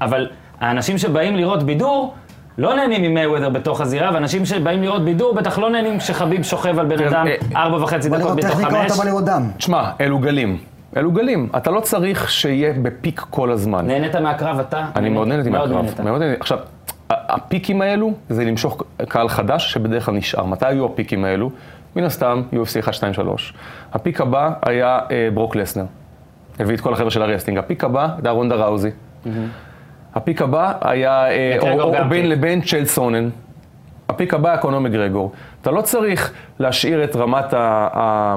אבל האנשים שבאים לראות בידור, לא נהנים ממייוודר בתוך הזירה, ואנשים שבאים לראות בידור בטח לא נהנים כשחביב שוכב על בן תראה, אדם אה, ארבע וחצי דקות טכניקה, חמש. אתה בא לראות דם. תשמע, אלו גלים. אלו גלים. אתה לא צריך שיהיה בפיק כל הזמן. נהנית מהקרב אתה? אני מאוד נהניתי מהקרב. מאוד נהניתי. עכשיו, הפיקים האלו זה למשוך קהל חדש שבדרך כלל נשאר. מתי היו הפיקים האלו? מן הסתם, UFC 1, 2, 3. ה peak הבא היה אה, ברוק לסנר. הביא את כל החבר'ה של ה wrestling. ה peak הבא היה רונדה ראוזי. ה peak הבא היה אה, או- בין peak. לבין צ'ל סונן. ה peak הבא היה קונור מגרגור. אתה לא צריך להשאיר את רמת ה... ה-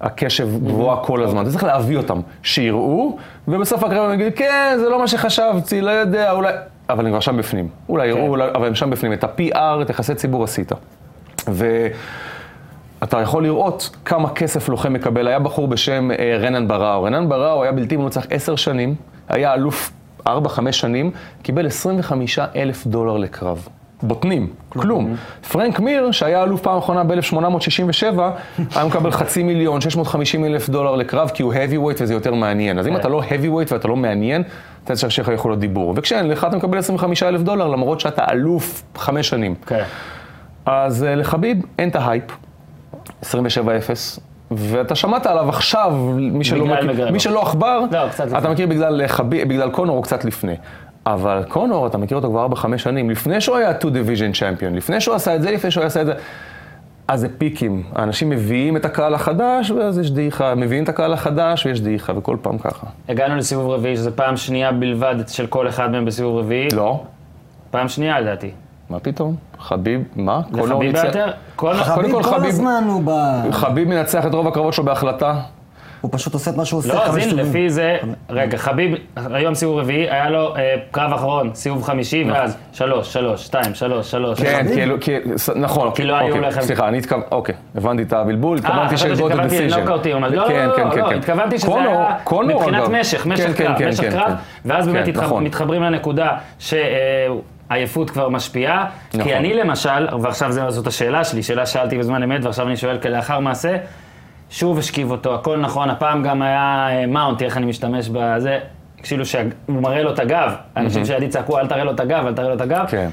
הקשב גבוהה כל הזמן. אתה צריך להביא אותם, שיראו, ובסוף הקרב הם יגידו, כן, זה לא מה שחשבתי, לא יודע, אולי... אבל הם כבר שם בפנים. אולי יראו, אולי- אבל הם שם בפנים. את ה-PR, את יחסי ציבור עשית. ואתה יכול לראות כמה כסף לוחם מקבל. היה בחור בשם אה, רנן בראו. רנן בראו היה בלתי מנוצח עשר שנים, היה אלוף ארבע, חמש שנים, קיבל 25 אלף דולר לקרב. בוטנים, כלום. פרנק מיר, שהיה אלוף פעם אחרונה ב-1867, היה מקבל חצי מיליון, 650 אלף דולר לקרב, כי הוא heavyweight וזה יותר מעניין. אז אם אתה לא heavyweight ואתה לא מעניין, אתה צריך שיהיה לך יכולות דיבור. וכשאין לך, אתה מקבל 25 אלף דולר, למרות שאתה אלוף חמש שנים. כן. אז אה, לחביב אין את ההייפ, 27-0, ואתה שמעת עליו עכשיו, מי שלא, מכיר. מי שלא עכבר, לא, אתה לפני. מכיר בגלל, אה, חביב, בגלל קונור או קצת לפני. אבל קונור, אתה מכיר אותו כבר 4-5 שנים, לפני שהוא היה 2 division champion, לפני שהוא עשה את זה, לפני שהוא עשה את זה. אז זה פיקים, האנשים מביאים את הקהל החדש, ואז יש דעיכה, מביאים את הקהל החדש ויש דעיכה, וכל פעם ככה. הגענו לסיבוב רביעי, שזו פעם שנייה בלבד של כל אחד מהם בסיבוב רביעי. לא, פעם שנייה לדעתי. מה פתאום? חביב, מה? קונור לחביב ניצח- ביותר? חביב כל, כל חביב- הזמן הוא ב... חביב מנצח את רוב הקרבות שלו בהחלטה. הוא פשוט עושה את מה שהוא עושה לא, אז הנה. לפי זה, רגע, חביב, היום סיבוב רביעי, היה לו אה, קרב אחרון, סיבוב חמישי, ואז שלוש, שלוש, שתיים, שלוש, שלוש. כן? כאילו, ס- נכון, כי לא היו לכם- סליחה, אני התכוונתי, אוקיי, הבנתי את הבלבול, התכוונתי חשבתי של שהתכוונתי דיסיז'ן. לנוקאוטים, אבל לא, כן, לא, כן, לא, כן, לא, כן. התכוונתי שזה היה מבחינת. משך, משך כן, כן, קרב, כן, משך כן, קרב, כן. ואז באמת כן, נכון. מתחברים לנקודה שעייפות כבר משפיעה, נכון. כי אני למשל, ועכשיו זה- זאת השאלה שלי, שאלה שאלתי בזמן אמת, ועכשיו אני שואל כלאחר מעשה, שוב השכיב אותו, הכל נכון, הפעם גם היה אה, מאונט, איך אני משתמש בזה, כאילו שהוא מראה לו את הגב, אנשים שידי צעקו אל תראה לו את הגב, אל תראה לו את הגב, כן.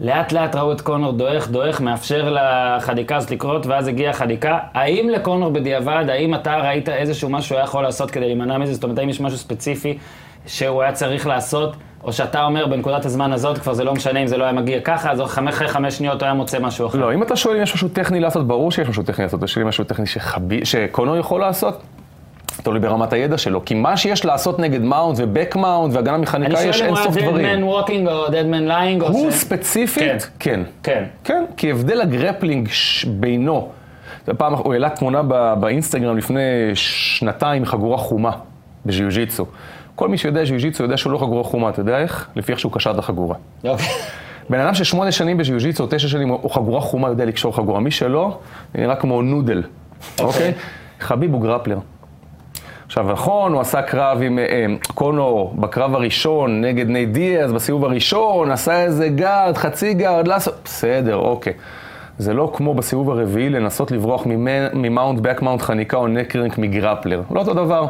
לאט לאט ראו את קונור דועך, דועך, מאפשר לחדיקה הזאת לקרות, ואז הגיעה החדיקה. האם לקונור בדיעבד, האם אתה ראית איזשהו משהו שהוא היה יכול לעשות כדי להימנע מזה? זאת אומרת, האם יש משהו ספציפי שהוא היה צריך לעשות, או שאתה אומר בנקודת הזמן הזאת, כבר זה לא משנה אם זה לא היה מגיע ככה, אז אחרי חמש שניות הוא היה מוצא משהו אחר. לא, אם אתה שואל אם יש משהו טכני לעשות, ברור שיש משהו טכני לעשות. יש משהו טכני שחבי- שקונור יכול לעשות, תלוי ברמת הידע שלו. כי מה שיש לעשות נגד מאונט ובק מאונט והגנה אני מחניקה, יש שואל אם אין הוא סוף היה dead דברים. man walking או dead man lying, או הוא ש... ספציפית, כן. כן. כן, כי הבדל הגרפלינג בינו, פעם, הוא העלה תמונה באינסטגרם לפני שנתיים, חגורה חומה בז'יו-ג'יצו. כל מי שיודע ז'יו-ג'יצו יודע שהוא לא חגורה חומה, אתה יודע איך? לפי איך שהוא קשר את החגורה. אוקיי. בן אדם ששמונה שנים בז'יו-ג'יצו, תשע שנים, הוא חגורה חומה, יודע לקשור חגורה. מי שלא, נראה כמו noodle, אוקיי? חביב הוא grappler. עכשיו, נכון, הוא עשה קרב עם אה, אה, קונור בקרב הראשון נגד נייט דיאז, בסיבוב הראשון, עשה איזה guard, חצי guard, לעשות... בסדר, אוקיי. זה לא כמו בסיבוב הרביעי לנסות לברוח ממ- מ mount, back mount חניקה או neck crank מ grappler. לא אותו דבר.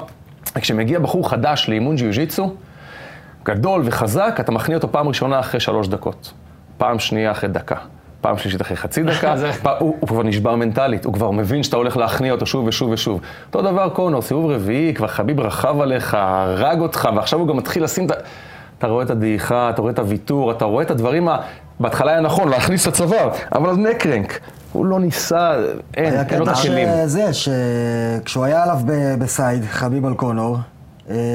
כשמגיע בחור חדש לאימון ג'יו-ג'יצו, גדול וחזק, אתה מכניע אותו פעם ראשונה אחרי שלוש דקות. פעם שנייה אחרי דקה. פעם שלישית אחרי חצי דקה, פ- הוא, הוא כבר נשבר מנטלית, הוא כבר מבין שאתה הולך להכניע אותו שוב ושוב ושוב. אותו דבר קונור, סיבוב רביעי, כבר חביב רכב עליך, הרג אותך, ועכשיו הוא גם מתחיל לשים את ה... אתה רואה את הדעיכה, אתה רואה את הוויתור, אתה רואה את הדברים ה... בהתחלה היה נכון, להכניס את הצוואר, אבל אז נקרנק. הוא לא ניסה, אין, היה אין לו את קטע הכלים. שזה, שכשהוא היה עליו בסייד, חביב על קונור, אה,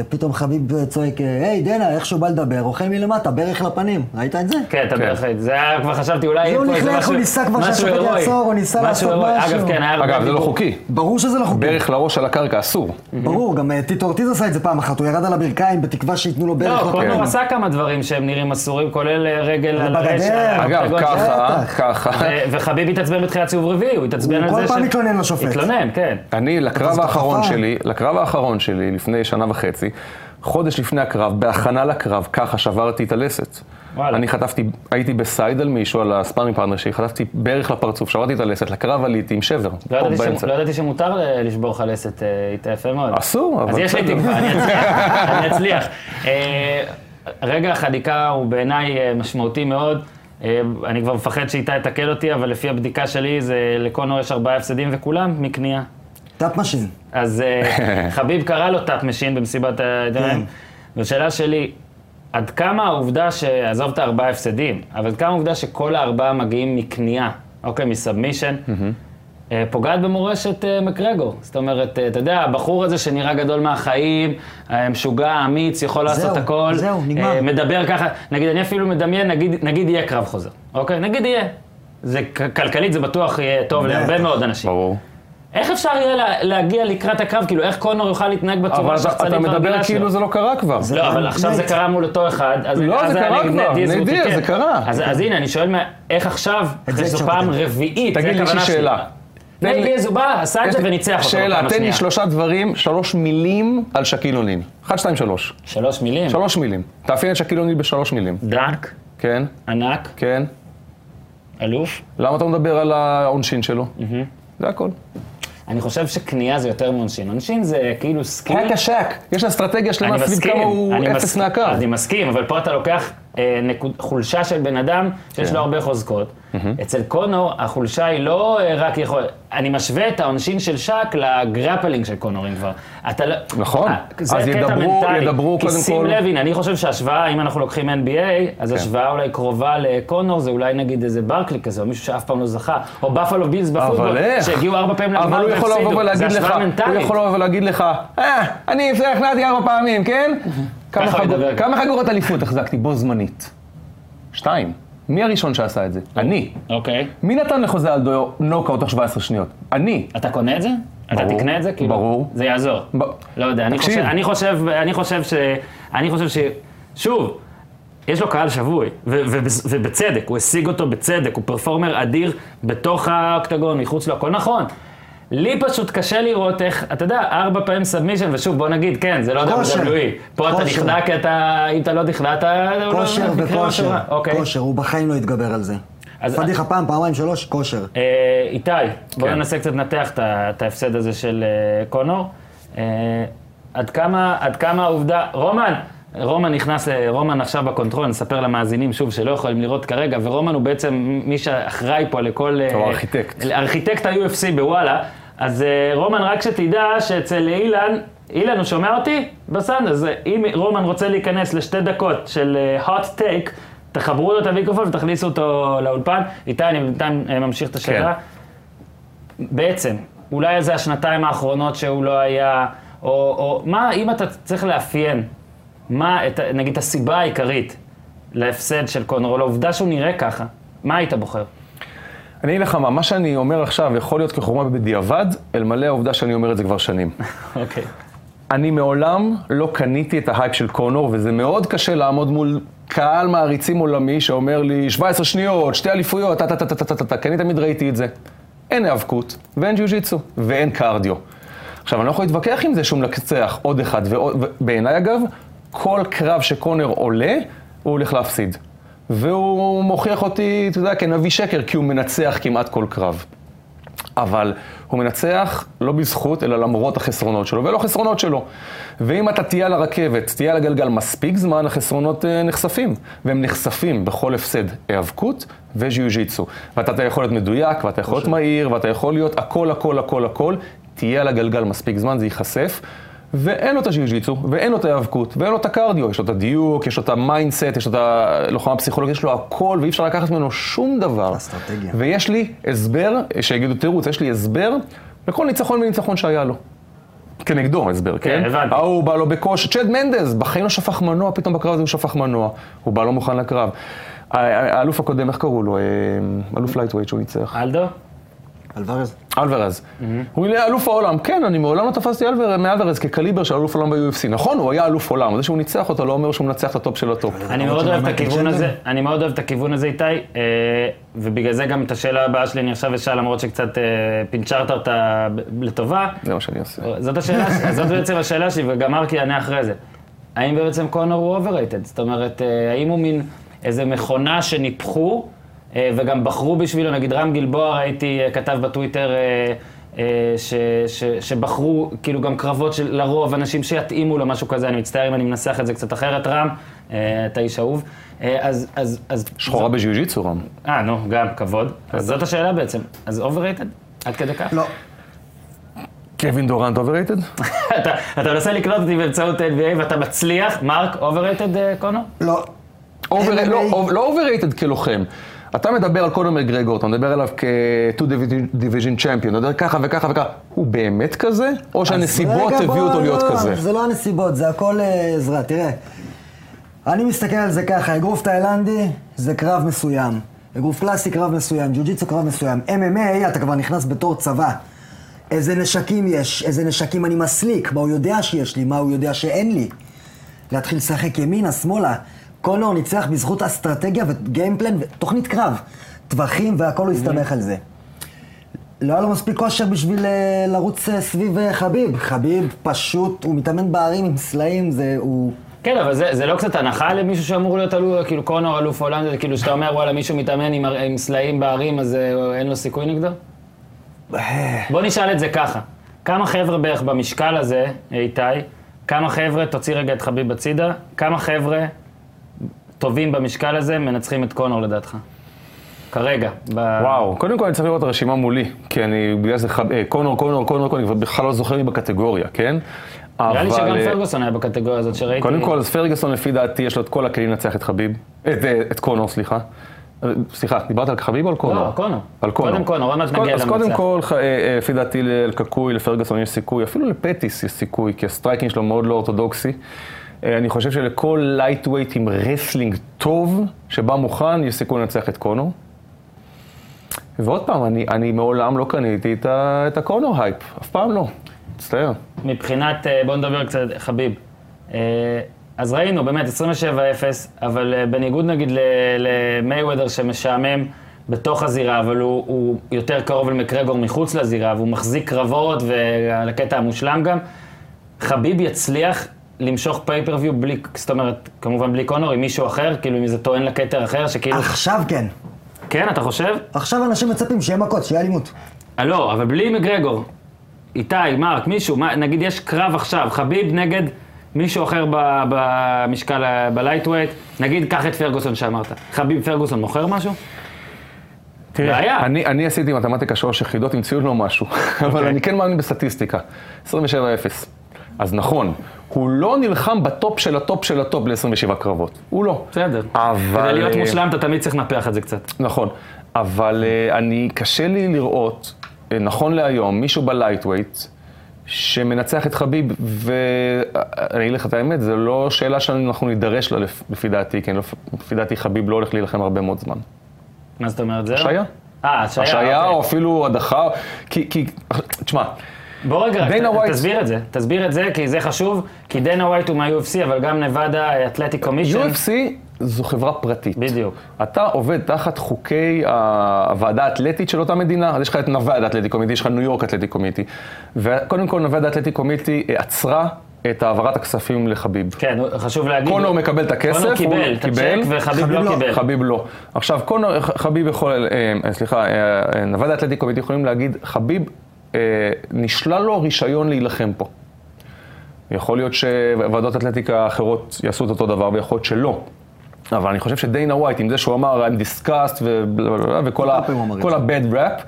פתאום חביב צועק, היי דנה, איך שהוא בא לדבר, אוכל מלמטה, ברך לפנים. ראית את זה? כן, אתה כן. בהחלט. זה היה, כבר חשבתי, אולי הוא פה איזה נכנס. הוא ניסה כבר שהשופט. יעצור, הוא ניסה לעשות. משהו. אגב, כן, היה... אגב, זה לא. חוקי. ברור שזה לא חוקי. ברך לראש על הקרקע אסור. ברור, גם אה, טיטו אורטיז עשה את זה פעם אחת, הוא ירד על הברכיים בתקווה שייתנו לו ברך לא, קונור לפנים. עשה כמה דברים שהם נראים אסורים, כולל אה, רגל על. רשע. אגב, ככה. ככה. וחביב התעצבן בתחילת סיבוב רביעי, הוא התעצבן הוא על זה כל פעם התלונן לשופט. התלונן, כן. אני, לקרב זאת האחרון החפה. שלי, לקרב האחרון שלי, לפני שנה וחצי, חודש לפני הקרב, בהכנה לקרב, ככה שברתי את הלסת. וואלה. אני חטפתי, הייתי בסייד על מישהו, על הספארינג פרטנר שלי, חטפתי ברך לפרצוף, שברתי את הלסת, לקרב עליתי עם שבר. לא ידעתי ש-. לא ידעתי שמותר לשבור לך לסת, אה, יפה מאוד. אסור, אבל אז יש לי בסדר. תקווה, אני אצליח. אני אצליח. אה, רגע החדיקה הוא בעיניי אה, משמעותי מאוד. אני כבר מפחד שאיתה יתקל אותי, אבל לפי הבדיקה שלי, זה לקונור יש ארבעה הפסדים וכולם מקנייה. טאפ משין. אז אה, חביב קרא לו טאפ משין במסיבת העיתונאים. והשאלה שלי, עד כמה העובדה ש... עזוב את הארבעה הפסדים, אבל עד כמה העובדה שכל הארבעה מגיעים מקנייה, אוקיי, מסאבמישן, אה, פוגעת במורשת אה, מקרגור. זאת אומרת, אתה יודע, הבחור הזה שנראה גדול מהחיים, משוגע, אמיץ, יכול לעשות זהו, הכל. זהו, נגמר. מדבר ככה, נגיד, אני אפילו מדמיין, נגיד, נגיד יהיה קרב חוזר, אוקיי? נגיד יהיה. זה, כלכלית זה בטוח יהיה טוב להרבה מאוד אנשים. ברור. איך אפשר יהיה לה- להגיע לקראת הקרב? כאילו, איך קונור יוכל להתנהג אבל בצורה שחצנית אתה מדבר כאילו שלו? זה לא קרה כבר. זה- לא, אבל עכשיו זה קרה מול אותו אחד. אז לא, אז זה קרה נגד כבר, נדיר. זה קרה. אז אז הנה, אני שואל, איך עכשיו, אחרי שזו אפשר פעם. רביעית, זה תגיד לי. שאלה. דיז, הוא בא, עשה את יש זה וניצח אותו שאלה, תן לי. שלושה דברים, שלוש מילים על שקיל אוניל. אחד, שתיים, שלוש. שלוש מילים. שלוש מילים. תאפיין את שקיל אוניל בשלוש מילים. דק, כן, ענק, כן. אלוף. למה אתה מדבר על העונשין שלו? זה הכל. אני חושב שקנייה זה יותר מעונשין. עונשין זה כאילו סקיל. רק השק. יש אסטרטגיה שלמה סביב כמה הוא אפס מהקו. אני מסכים, אבל פה אתה לוקח נקוד, חולשה של בן אדם שיש כן. לו הרבה חוזקות. אצל קונור החולשה היא לא אה, רק יכול... אני משווה את העונשין של שק לגרפלינג של קונור, אם כבר. אתה לא... נכון. אה, זה אז ידברו- מנטלי. ידברו כי קודם שים כל- לב, הנה, אני חושב שהשוואה, אם אנחנו לוקחים NBA, אז כן. השוואה אולי קרובה לקונור, זה אולי נגיד איזה ברקלי כזה, או מישהו שאף פעם לא זכה, או בפלו בילס בפוטבול? שהגיעו ארבע פעמים לגמר אבל הוא יכול לבוא והפסידו. ולהגיד לך, הוא. יכול לבוא ולהגיד לך, אה, אני החלטתי ארבע פעמים, כן? כמה חגור-. כמה חגורות אליפות החזקתי בו זמנית? שתיים. מי הראשון שעשה את זה? אני. אוקיי. מי נתן לחוזה אלדו נוקאוט תוך 17 שניות? אני. אתה קונה את זה? אתה תקנה את זה? כאילו, ברור. זה יעזור. ב- לא יודע, אני. חושב, אני חושב, אני חושב ש... אני חושב ש... שוב, יש לו קהל שבוי, ו- ו- ובצדק, הוא השיג אותו בצדק, הוא performer אדיר בתוך האוקטגון, מחוץ לו, הכל נכון. לי פשוט קשה לראות איך, אתה יודע, ארבע פעמים submission, ושוב, בוא נגיד, כן, זה לא כושר. WWE. פה אתה כושר. נחנק, אתה, אם אתה לא נכנעת, הוא לא- כושר וכושר. אוקיי. כושר, הוא בחיים לא יתגבר על זה. פדיחה פעם, פעמיים, שלוש, כושר. אה, איתי, בוא כן. ננסה קצת לנתח את ההפסד הזה של אה, קונור. אה, עד כמה העובדה, רומן, רומן נכנס, רומן עכשיו ב control, נספר למאזינים שוב שלא יכולים לראות כרגע, ורומן הוא בעצם מי שאחראי פה לכל... אה, הוא ארכיטקט. ארכיטקט ה-UFC בוואלה. אז אה, רומן, רק שתדע שאצל אילן, אילן, הוא שומע אותי? בסדר, אז אה, אם רומן רוצה להיכנס לשתי דקות של אה, hot take, תחברו לו את המיקרופון ותכניסו אותו לאולפן. איתי, אני בינתיים אה, ממשיך את השאלה. בעצם, אולי זה השנתיים האחרונות שהוא לא היה, או, או מה, אם אתה צריך לאפיין, מה, את, נגיד, הסיבה העיקרית להפסד של קונור, או לעובדה שהוא נראה ככה, מה היית בוחר? אני אגיד לך מה, מה שאני אומר עכשיו יכול להיות כחומה בדיעבד, אלמלא העובדה שאני אומר את זה כבר שנים. אוקיי. אני מעולם לא קניתי את ההייפ של קונור, וזה מאוד קשה לעמוד מול קהל מעריצים עולמי שאומר לי 17 שניות, שתי אליפויות, טה טה טה טה טה טה טה, כי אני תמיד ראיתי את זה. אין היאבקות, ואין ג'יוג'יצו, ואין קרדיו. עכשיו, אני לא יכול להתווכח עם זה שהוא מנצח עוד אחד ובעיניי אגב, כל קרב שקונר עולה, הוא הולך להפסיד. והוא מוכיח אותי, אתה יודע, כנביא שקר, כי הוא מנצח כמעט כל קרב. אבל הוא מנצח לא בזכות, אלא למרות החסרונות שלו, ולא חסרונות שלו. ואם אתה תהיה על הרכבת, תהיה על הגלגל מספיק זמן, החסרונות אה, נחשפים. והם נחשפים בכל הפסד היאבקות וז'יוז'יצו. ואתה אתה יכול להיות מדויק, ואתה יכול להיות מהיר, ואתה יכול להיות הכל, הכל, הכל, הכל. תהיה על הגלגל מספיק זמן, זה ייחשף. ואין לו את הז'יוז'יצו, ואין לו את ההיאבקות, ואין לו את ה cardio, יש לו את הדיוק, יש לו את ה mindset, יש לו את הלוחמה פסיכולוגית, יש לו הכל, ואי אפשר לקחת ממנו שום דבר. אסטרטגיה. ויש לי הסבר, שיגידו תירוץ, יש לי הסבר לכל ניצחון וניצחון שהיה לו. כנגדו הסבר, כן? כן, הבנתי. ההוא בא לו בכושר, צ'ד מנדז, בחיים לא שפך מנוע, פתאום בקרב הזה הוא שפך מנוע. הוא בא לא מוכן לקרב. האלוף הקודם, איך קראו לו? אה, אלוף lightweight שהוא ניצח. אלדו? אלוורז. אלוורז. הוא היה אלוף העולם. כן, אני מעולם לא תפסתי אלוור- מאלוורז כקליבר של אלוף עולם ב-UFC. נכון, הוא היה אלוף עולם. זה שהוא ניצח אותו לא אומר שהוא מנצח את ה top של ה top. אני מאוד אוהב את הכיוון? הזה, אני מאוד אוהב את הכיוון הזה, איתי, אה, ובגלל זה גם את השאלה הבאה שלי אני עכשיו אשאל, למרות שקצת אה, פינצ'רת אותה לטובה. זה מה שאני עושה. זאת השאלה, זאת בעצם השאלה שלי, וגם מרקי יענה אחרי זה. האם בעצם קונור הוא overrated? זאת אומרת, אה, האם הוא מין איזה מכונה שניפחו, וגם בחרו בשבילו, נגיד רם גלבוע, ראיתי, אה, כתב בטוויטר, אה, אה, ש, ש, שבחרו כאילו גם קרבות של לרוב אנשים שיתאימו לו משהו כזה, אני מצטער אם אני מנסח את זה קצת אחרת, רם, אה, אתה איש אהוב. אה, אז, אז, אז... שחורה בג'יוג'יצו, רם. אה, נו, גם, כבוד. אז זאת השאלה בעצם. אז overrated? עד כדי כך? לא. קווין דורנט overrated? אתה, מנסה לקלוט אותי באמצעות NBA ואתה מצליח, מרק, overrated קונור? לא. over- MMA. לא, לא overrated כלוחם. אתה מדבר על קונר מגרגור, אתה מדבר עליו כ-2 division champion, אתה יודע ככה וככה וככה. הוא באמת כזה? או שהנסיבות הביאו אותו להיות לא, כזה? זה לא הנסיבות, זה הכל אה, עזרה. תראה, אני מסתכל על זה ככה, אגרוף תאילנדי זה קרב מסוים. אגרוף קלאסי קרב מסוים, ג'ו-ג'יצו קרב מסוים. MMA, אתה כבר נכנס בתור צבא. איזה נשקים יש, איזה נשקים אני מסליק, מה הוא יודע שיש לי, מה הוא יודע שאין לי. להתחיל לשחק ימינה, שמאלה. קונור ניצח בזכות אסטרטגיה וגיימפלן ותוכנית קרב. טווחים והכל הוא הסתמך על זה. לא היה לו מספיק כושר בשביל אה, לרוץ אה, סביב אה, חביב. חביב פשוט, הוא מתאמן בערים עם סלעים, זה, הוא... כן, אבל זה, זה לא קצת הנחה למישהו שאמור להיות אלוף, כאילו קונור אלוף זה כאילו שאתה אומר, וואלה, מישהו מתאמן עם, עם סלעים בערים, אז אין לו סיכוי נגדו? בוא נשאל את זה ככה. כמה חבר'ה בערך במשקל הזה, איתי, כמה חבר'ה, תוציא רגע את חביב הצידה, כמה חבר'ה טובים במשקל הזה מנצחים את קונור לדעתך? כרגע. ב... וואו, קודם כל אני צריך לראות את הרשימה מולי, כי אני, בגלל זה חב- אה, קונור, קונור, קונור, קונור, אני בכלל לא זוכר מי בקטגוריה, כן? נראה לי אבל, שגם אה, פרגוסון היה בקטגוריה הזאת שראיתי. קודם כל, אז פרגוסון לפי דעתי יש לו את כל הכלים לנצח את חביב, את, אה, את קונור, סליחה. סליחה, דיברת על חביב או על קונור? לא, קונור. על קונור. קודם קונור, עוד מעט נגיע אז קודם למנצח. כל, לפי דעתי לקקוי, לפרגוסון יש סיכוי, אפילו לפטיס יש סיכוי, כי ה striking שלו מאוד לא אורתודוקסי. אה, אני חושב שלכל lightweight עם wrestling טוב, שבא מוכן, יש סיכוי לנצח את קונור. ועוד פעם, אני, אני מעולם לא קניתי את, ה, את הקונור הייפ, אף פעם לא. מצטער. מבחינת, אה, בוא נדבר קצת, חביב. אה, אז ראינו, באמת, 27-0, אבל בניגוד נגיד למייוות'ר שמשעמם בתוך הזירה, אבל הוא, הוא יותר קרוב למקרגור מחוץ לזירה, והוא מחזיק קרבות, ועל הקטע המושלם גם, חביב יצליח למשוך pay-per-view בלי, זאת אומרת, כמובן בלי קונור, עם מישהו אחר, כאילו עם איזה טוען לכתר אחר, שכאילו... עכשיו כן. כן, אתה חושב? עכשיו אנשים מצפים שיהיה מכות, שיהיה אלימות. אה, לא, אבל בלי מגרגור. איתי, מרק, מישהו, מה, נגיד יש קרב עכשיו, חביב נגד מישהו אחר ב- במשקל, ה- ב lightweight, נגיד, קח את פרגוסון שאמרת. חביב פרגוסון מוכר משהו? בעיה. אני, אני עשיתי מתמטיקה שלוש יחידות, המציאו לו משהו, אוקיי. אבל אני כן מאמין בסטטיסטיקה. 27-0. אז נכון, הוא לא נלחם ב top של ה top של ה top ל-27 קרבות. הוא לא. בסדר. אבל... כדי להיות אה, מושלם, אתה תמיד צריך לנפח את זה קצת. נכון, אבל אה, אני, קשה לי לראות, אה, נכון להיום, מישהו ב lightweight שמנצח את חביב, ואני אגיד לך את האמת, זו לא שאלה שאנחנו נידרש לה לפ- לפי דעתי, כן, לפ- לפי דעתי חביב לא הולך להילחם הרבה מאוד זמן. מה זאת אומרת, זהו? השעיה. אה, השעיה, השעיה אוקיי. או אפילו הדחה, כי, כי, תשמע, בוא רגע, דיינה ת- ווייט- תסביר את זה, תסביר את זה, כי זה חשוב, כי דיינה ווייט הוא מה-UFC, אבל גם נבדה Athletic Commission. UFC זו חברה פרטית. בדיוק. אתה עובד תחת חוקי הוועדה האתלטית של אותה מדינה, אז יש לך את נוואד אתלטיק קומיטי, יש לך ניו יורק אתלטיק קומיטי. וקודם כל נוואד אתלטיק קומיטי אה, עצרה את העברת הכספים לחביב. כן, חשוב להגיד. קונור מקבל את הכסף, קונור הוא קיבל את הצ'ק וחביב חביב לא לא. קיבל. חביב לא. עכשיו, קונור, חביב יכול, אה, סליחה, אה, נוואד האתלטיק קומיטי יכולים להגיד, חביב, אה, נשלל לו רישיון להילחם פה. יכול להיות שוועדות אתלטיקה אחרות יעשו את אותו דבר, ויכול להיות שלא. אבל אני חושב שדיינה ווייט, עם זה שהוא אמר, I'm ובלה, וכל. ה-bad rap,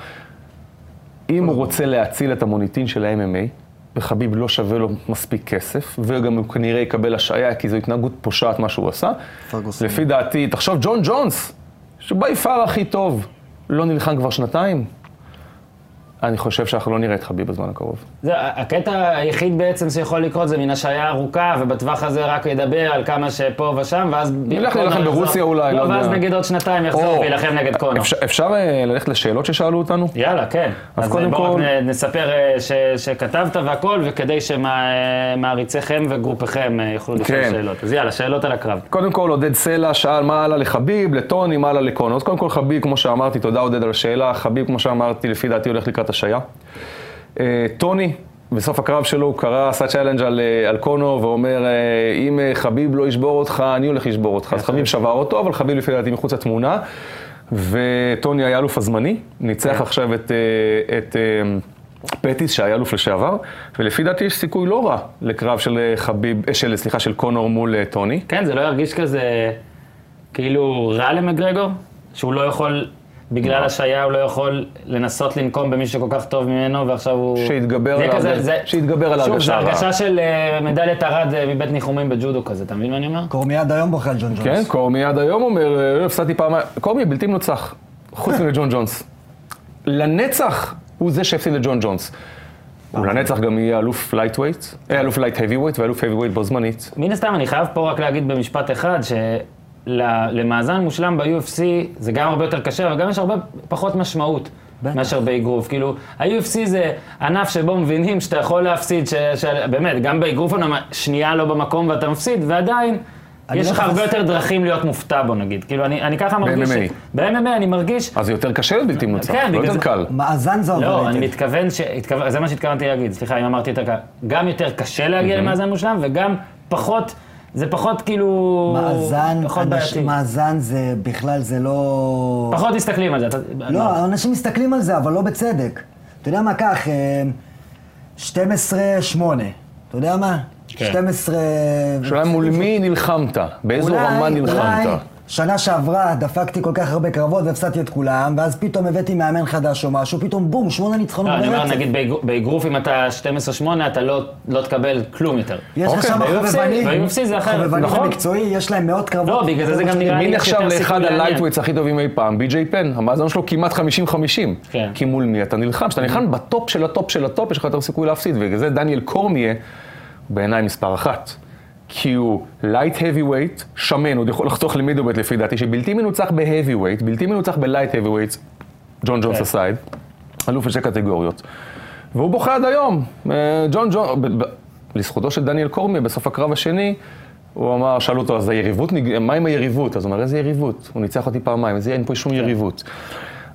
אם הוא רוצה להציל את המוניטין של ה-MMA, וחביב לא שווה לו מספיק כסף, וגם הוא כנראה יקבל השעיה, כי זו התנהגות פושעת מה שהוא עשה. לפי דעתי, תחשוב, ג'ון ג'ונס, שבי פאר הכי טוב, לא נלחם כבר שנתיים. אני חושב שאנחנו לא נראה את חביב בזמן הקרוב. זה, הקטע היחיד בעצם שיכול לקרות זה מן השעיה ארוכה, ובטווח הזה רק ידבר על כמה שפה ושם, ואז... נלך להילחם. ברוסיה אולי, לא לא, ואז. נגיד עוד שנתיים יחזור וילחם נגד קונור. אפשר, אפשר אה, ללכת לשאלות ששאלו אותנו? יאללה, כן. אז אז קודם בואו כל- נ- נספר אה, ש, שכתבת והכל, וכדי שמעריציכם וגרופיכם אה, יוכלו לשאול כן. שאלות. אז יאללה, שאלות על הקרב. קודם כל, עודד סלע שאל מה הלאה לחביב, לטוני, מה הלאה לקונו. אז קודם כל, חביב, כמו שאמרתי, תודה עודד על השאלה. חביב, כמו שאמרתי, לפי דעתי הולך לקראת השעיה. אה, טוני, בסוף הקרב שלו הוא קרא, עשה challenge על, אה, על קונור, ואומר, אה, אם חביב לא ישבור אותך, אני הולך לשבור אותך. אז חביב שבר אותו, אבל חביב לפי דעתי מחוץ לתמונה. וטוני היה אלוף הזמני, ניצח כן. עכשיו את, את פטיס, שהיה אלוף לשעבר, ולפי דעתי יש סיכוי לא רע לקרב של חביב, של, סליחה, של קונור מול טוני. כן, זה לא ירגיש כזה כאילו רע למגרגור? שהוא לא יכול, בגלל השעיה הוא לא יכול לנסות לנקום במישהו שכל כך טוב ממנו, ועכשיו הוא... שיתגבר זה על ההרגשה- זה- שיתגבר על שוב, ההרגשה זו הרעה. הרגשה של אה, מדליית ארד אה, מבית ניחומים בג'ודו כזה, אתה מבין מה אני אומר? קורמי עד היום בוכה על ג'ון ג'ונס. כן, קורמי עד היום אומר, "אה, הפסדתי פעמיים, קורמי בלתי מנוצח, חוץ מלג'ון ג'ונס. לנצח הוא זה שהפסיד לג'ון ג'ונס. הוא לנצח גם יהיה אלוף lightweight, אלוף light heavy weight ואלוף heavy weight בו זמנית. מן הסתם, אני חייב פה רק להגיד במשפט אחד, שלמאזן מושלם ב-UFC זה גם הרבה יותר קשה, אבל גם יש הרבה פחות משמעות. בטח. מאשר באגרוף. כאילו, ה-UFC זה ענף שבו מבינים שאתה יכול להפסיד, ש... ש... באמת, גם באגרוף אומנם שנייה לא במקום ואתה מפסיד, ועדיין... אני יש לא לך הרבה חפש- יותר דרכים להיות מופתע בו נגיד. כאילו, אני, אני ככה מרגיש... ב-MMA. ש- ב-MMA אני מרגיש... אז זה יותר קשה להיות בלתי מנוצח, כן, לא בגלל יותר זה- קל. מאזן זה לא, overrated. אני מתכוון, ש... התכו... זה מה שהתכוונתי להגיד, סליחה אם אמרתי יותר קל. גם יותר קשה להגיע למאזן מושלם, וגם פחות, זה פחות כאילו... מאזן, פחות אנש- בעייתי. מאזן זה בכלל, זה לא... פחות מסתכלים על זה. אתה... לא, אנשים מסתכלים על זה, אבל לא בצדק. אתה יודע מה, קח, אה, 12-8. אתה יודע מה? כן. 12... השאלה מול מי נלחמת? באיזו אולי- רמה אולי נלחמת? שנה שעברה דפקתי כל כך הרבה קרבות והפסדתי את כולם, ואז פתאום הבאתי מאמן חדש או משהו, פתאום בום, שמונה ניצחונות לא, אני אומר, ברצף. נגיד באגר- באגרוף, אם אתה 12-8, אתה לא, לא תקבל כלום יותר. יש לך אוקיי, שם חובבנים, ב-UFC זה אחרת, חובבנים נכון. המקצועי, יש להם מאות קרבות. לא, בגלל זה זה גם נראה לי... מי נחשב לאחד. ה lightweights הכי טובים אי פעם? בי.ג'יי פן. המאזן שלו כמעט 50-50. כן. כי מול מי אתה נלחם? כשאתה נלחם בטופ של הטופ של הטופ, יש לך יותר סיכוי להפסיד. ובגלל זה דניאל קורמיה, בעיניי מספר אחת. כי הוא light heavy weight, שמן, עוד יכול לחתוך ל middleweight לפי דעתי, שבלתי מנוצח ב-heavy weight, בלתי מנוצח ב-light heavy weight, ג'ון ג'ונס כן. אסייד, אלוף בשתי קטגוריות. והוא בוכה עד היום. אה, ג'ון ג'ון, לזכותו של דניאל קורמיה, בסוף הקרב השני, הוא אמר, שאלו אותו, אז היריבות, מה עם היריבות? אז הוא אמר, איזה יריבות? הוא ניצח אותי פעמיים, אז אין פה שום יריבות.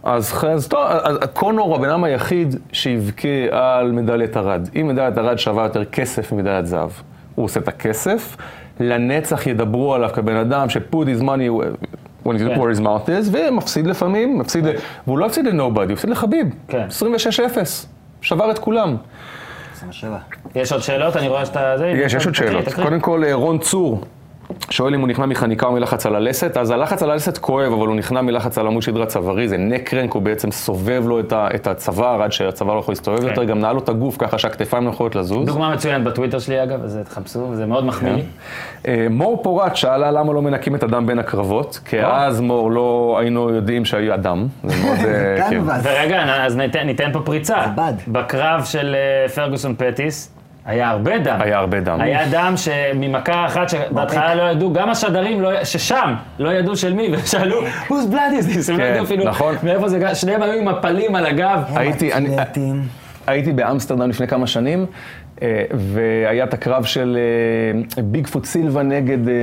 אז, אז טוב, אז קונור הוא הבן אדם היחיד שיבכה על מדליית ארד. אם מדליית ארד שווה יותר כסף ממדליית זהב, הוא עושה את הכסף, לנצח ידברו עליו כבן אדם ש-put his money when he's כן. where his mouth is, ומפסיד לפעמים, מפסיד, ל- והוא לא הפסיד לנובדי, הוא הפסיד לחביב. כן. 26-0, שבר את כולם. 27. יש עוד שאלות? אני רואה שאתה... זה, יש, יש עוד שאלות. קודם כל, אה, רון צור שואל אם הוא נכנע מחניקה או מלחץ על הלסת, אז הלחץ על הלסת כואב, אבל הוא נכנע מלחץ על עמוד שדרה צווארי, זה נקרנק, הוא בעצם סובב לו את, ה, את הצוואר עד שהצוואר לא יכול להסתובב יותר, גם נעל לו את הגוף ככה שהכתפיים לא יכולות לזוז. דוגמה מצוינת בטוויטר שלי אגב, אז תחפשו, זה מאוד מחמיא לי. אה, מור פורט שאלה למה לא מנקים את הדם בין הקרבות, כי אז מור לא היינו יודעים שהיו אדם. זה מאוד... אה, כן. ורגע, אז ניתן, ניתן פה פריצה. בקרב של אה, פרגוסון פטיס, היה הרבה דם. היה הרבה דם. היה דם שממכה אחת שבהתחלה לא ידעו, גם השדרים לא- ששם לא ידעו של מי, ושאלו, who's blood is this? הם לא כן, ידעו אפילו נכון. מאיפה זה, שניהם היו עם מפלים על הגב. הייתי, אני. הייתי באמסטרדם לפני כמה שנים, אה, והיה את הקרב של אה, ביגפוט סילבה נגד אה,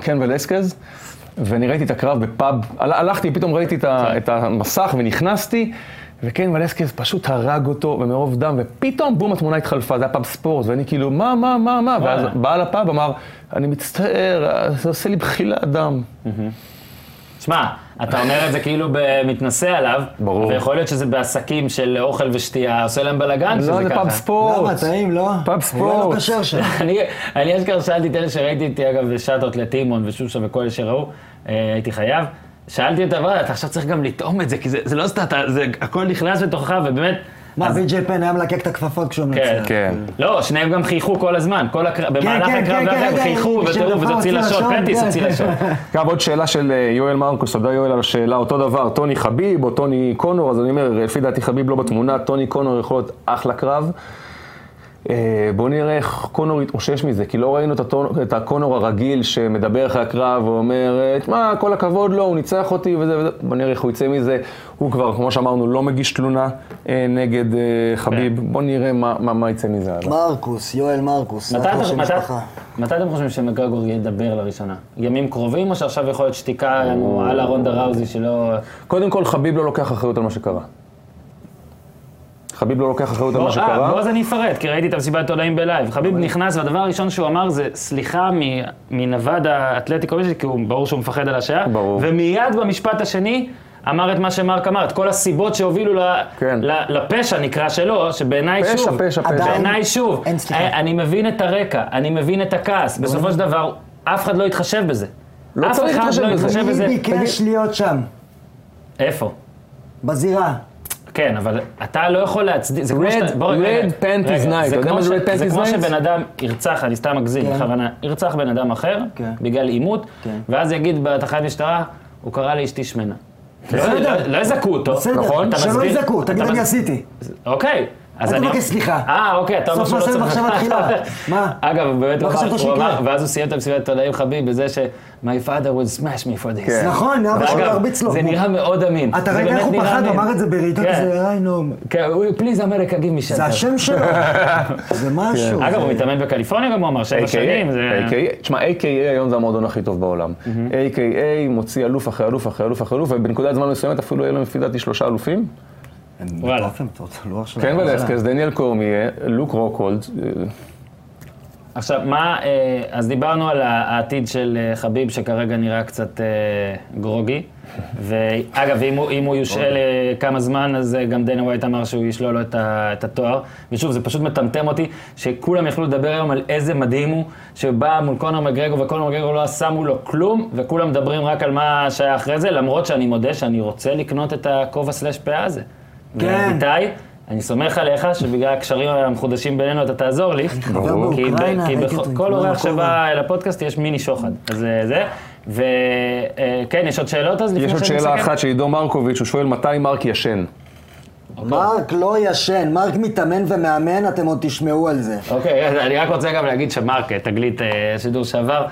קיין ולסקז, ואני ראיתי את הקרב בפאב, הל- הלכתי, פתאום ראיתי את, את המסך ונכנסתי, וקיין ולסקז פשוט הרג אותו ומרוב דם, ופתאום בום התמונה התחלפה, זה היה פאב ספורט, ואני כאילו, מה, מה, מה, מה, ואז. בעל הפאב אמר, אני מצטער, זה עושה לי בחילת דם. שמע, אתה אומר את זה כאילו במתנשא עליו, ברור. ויכול להיות שזה בעסקים של אוכל ושתייה, עושה להם בלאגן שזה לא, ככה. זה פאב ספורט. למה, טעים, לא? פאב ספורט. לא כשר שם. אני, אני אשכרה שאלתי את אלה שראיתי איתי, אגב, בשאטות לטימון ושושה וכל אלה שראו, אה, הייתי חייב. שאלתי אותה, אבל אתה עכשיו צריך גם לטעום את זה, כי זה, זה לא סתם, זה הכל נכנס בתוכך, ובאמת... מה, אז- בי.ג'יי פן היה מלקק את הכפפות כשהוא כן, מנצח. כן. לא, שניהם גם חייכו כל הזמן, כל הקרב, במהלך כן, הקרב כן, כן, חייכו, כן, וטירוף, וזה הוציא לשון, פטיס לשון, הוציא כן. לשון. אגב, עוד שאלה של אה, יואל מרקוס, תודה יואל על השאלה, אותו דבר, טוני חביב או טוני קונור, אז אני אומר, לפי דעתי חביב לא בתמונה, טוני קונור יכול להיות אחלה קרב. אה, בואו נראה איך קונור יתאושש מזה, כי לא ראינו את, הטון, את הקונור הרגיל שמדבר אחרי הקרב ואומר, אה, תשמע, כל הכבוד לו, הוא ניצח אותי וזה וזה, בואו נראה איך הוא יצא מזה. הוא כבר, כמו שאמרנו, לא מגיש תלונה אה, נגד אה, חביב, כן. בואו נראה מה, מה, מה יצא מזה. הלאה. מרקוס, יואל מרקוס, אתם- של משפחה. מתי אתם חושבים שמגרגור ידבר לראשונה? ימים קרובים, או שעכשיו יכול להיות שתיקה, על הרונדה ראוזי שלא... קודם כל, חביב לא לוקח אחריות על מה שקרה. חביב לא לוקח אחריות על מה אה, שקרה. בוא אז אני אפרט, כי ראיתי את המסיבת עיתונאים בלייב. חביב נכנס, והדבר הראשון שהוא אמר זה סליחה מ- מנבדה אתלטיקו, כי הוא ברור שהוא מפחד על השעיה. ברור. ומיד במשפט השני, אמר את מה שמרק אמר, את כל הסיבות שהובילו ל- כן. ל- לפשע נקרא שלו, שבעיניי פשע, שוב, פשע, פשע. עדיין- בעיניי שוב, אין סליחה. אה, אני מבין את הרקע, אני מבין את הכעס, בסופו של דבר, אף אחד לא יתחשב בזה. לא אף צריך אחד להתחשב לא בזה. יתחשב מי בזה. ביקש להיות שם? איפה? בזירה. כן, אבל אתה לא יכול להצדיק, זה כמו Red- שאתה... רגע, panties רגע, night. אתה יודע מה זה ש- red panties זה כמו? שבן אדם ירצח, אני סתם מגזים כן. בכוונה, ירצח בן אדם אחר, כן. בגלל עימות, כן. ואז יגיד בתחנת משטרה, הוא קרא לאשתי שמנה. לא- בסדר. לא- לא יזכו אותו, בסדר, נכון? אתה שלא יזעקו, תגיד אני עשיתי. אוקיי, אז אל אני- תבקש סליחה. אה, אוקיי, אתה אומר סוף שהוא לא מעשה צריך... במחשבה תחילה. מה? אגב, באמת, הוא? אמר, ואז הוא סיים את המסיבת עיתונאים חביב בזה ש... My father would smash me for this. כן. נכון, אבא שלו ואגב, הרביץ לו. זה נראה מאוד אמין. אתה זה ראית איך הוא פחד, הוא. אמר את זה בעיטה כן. כזה, היי נו. כן, please America, give me זה השם שלו. זה משהו. אגב, זה- הוא מתאמן בקליפורניה גם, הוא אמר, שבע שנים. זה- תשמע, AKA היום זה המועדון הכי טוב בעולם. AKA מוציא אלוף אחרי אלוף אחרי אלוף אחרי אלוף, ובנקודת זמן מסוימת אפילו יהיה להם לפי דעתי שלושה אלופים. וואלה. כן ולסקס, דניאל קורמיה, לוק רוקולד. אה, עכשיו, מה, אה, אז דיברנו על העתיד של אה, חביב, שכרגע נראה קצת גרוגי. ואגב, אם הוא, אם הוא יושעה לכמה זמן, אז גם דנה ווייט אמר שהוא ישלול לו את, ה, את התואר. ושוב, זה פשוט מטמטם אותי, שכולם יכלו לדבר היום על איזה מדהים הוא, שבא מול קונר מגרגו, וקונר מגרגו לא עשה מולו כלום, וכולם מדברים רק על מה שהיה אחרי זה, למרות שאני מודה שאני רוצה לקנות את הכובע סלאש פאה הזה. כן. ואיתי, אני סומך עליך שבגלל הקשרים המחודשים בינינו אתה תעזור לי. חבר כי ב- באוקראינה, כי ראיתי בכ- אותו עם כל כובע אורח. שבא אל הפודקאסט יש מיני שוחד. אז אה, זה. וכן, יש עוד שאלות אז? לפני יש עוד שאלה? אחת של עידו מרקוביץ', הוא שואל מתי מרק ישן. מרק לא ישן, מרק מתאמן ומאמן, אתם עוד תשמעו על זה. אוקיי, אני רק רוצה גם להגיד שמרק, תגלית אה, השידור שעבר,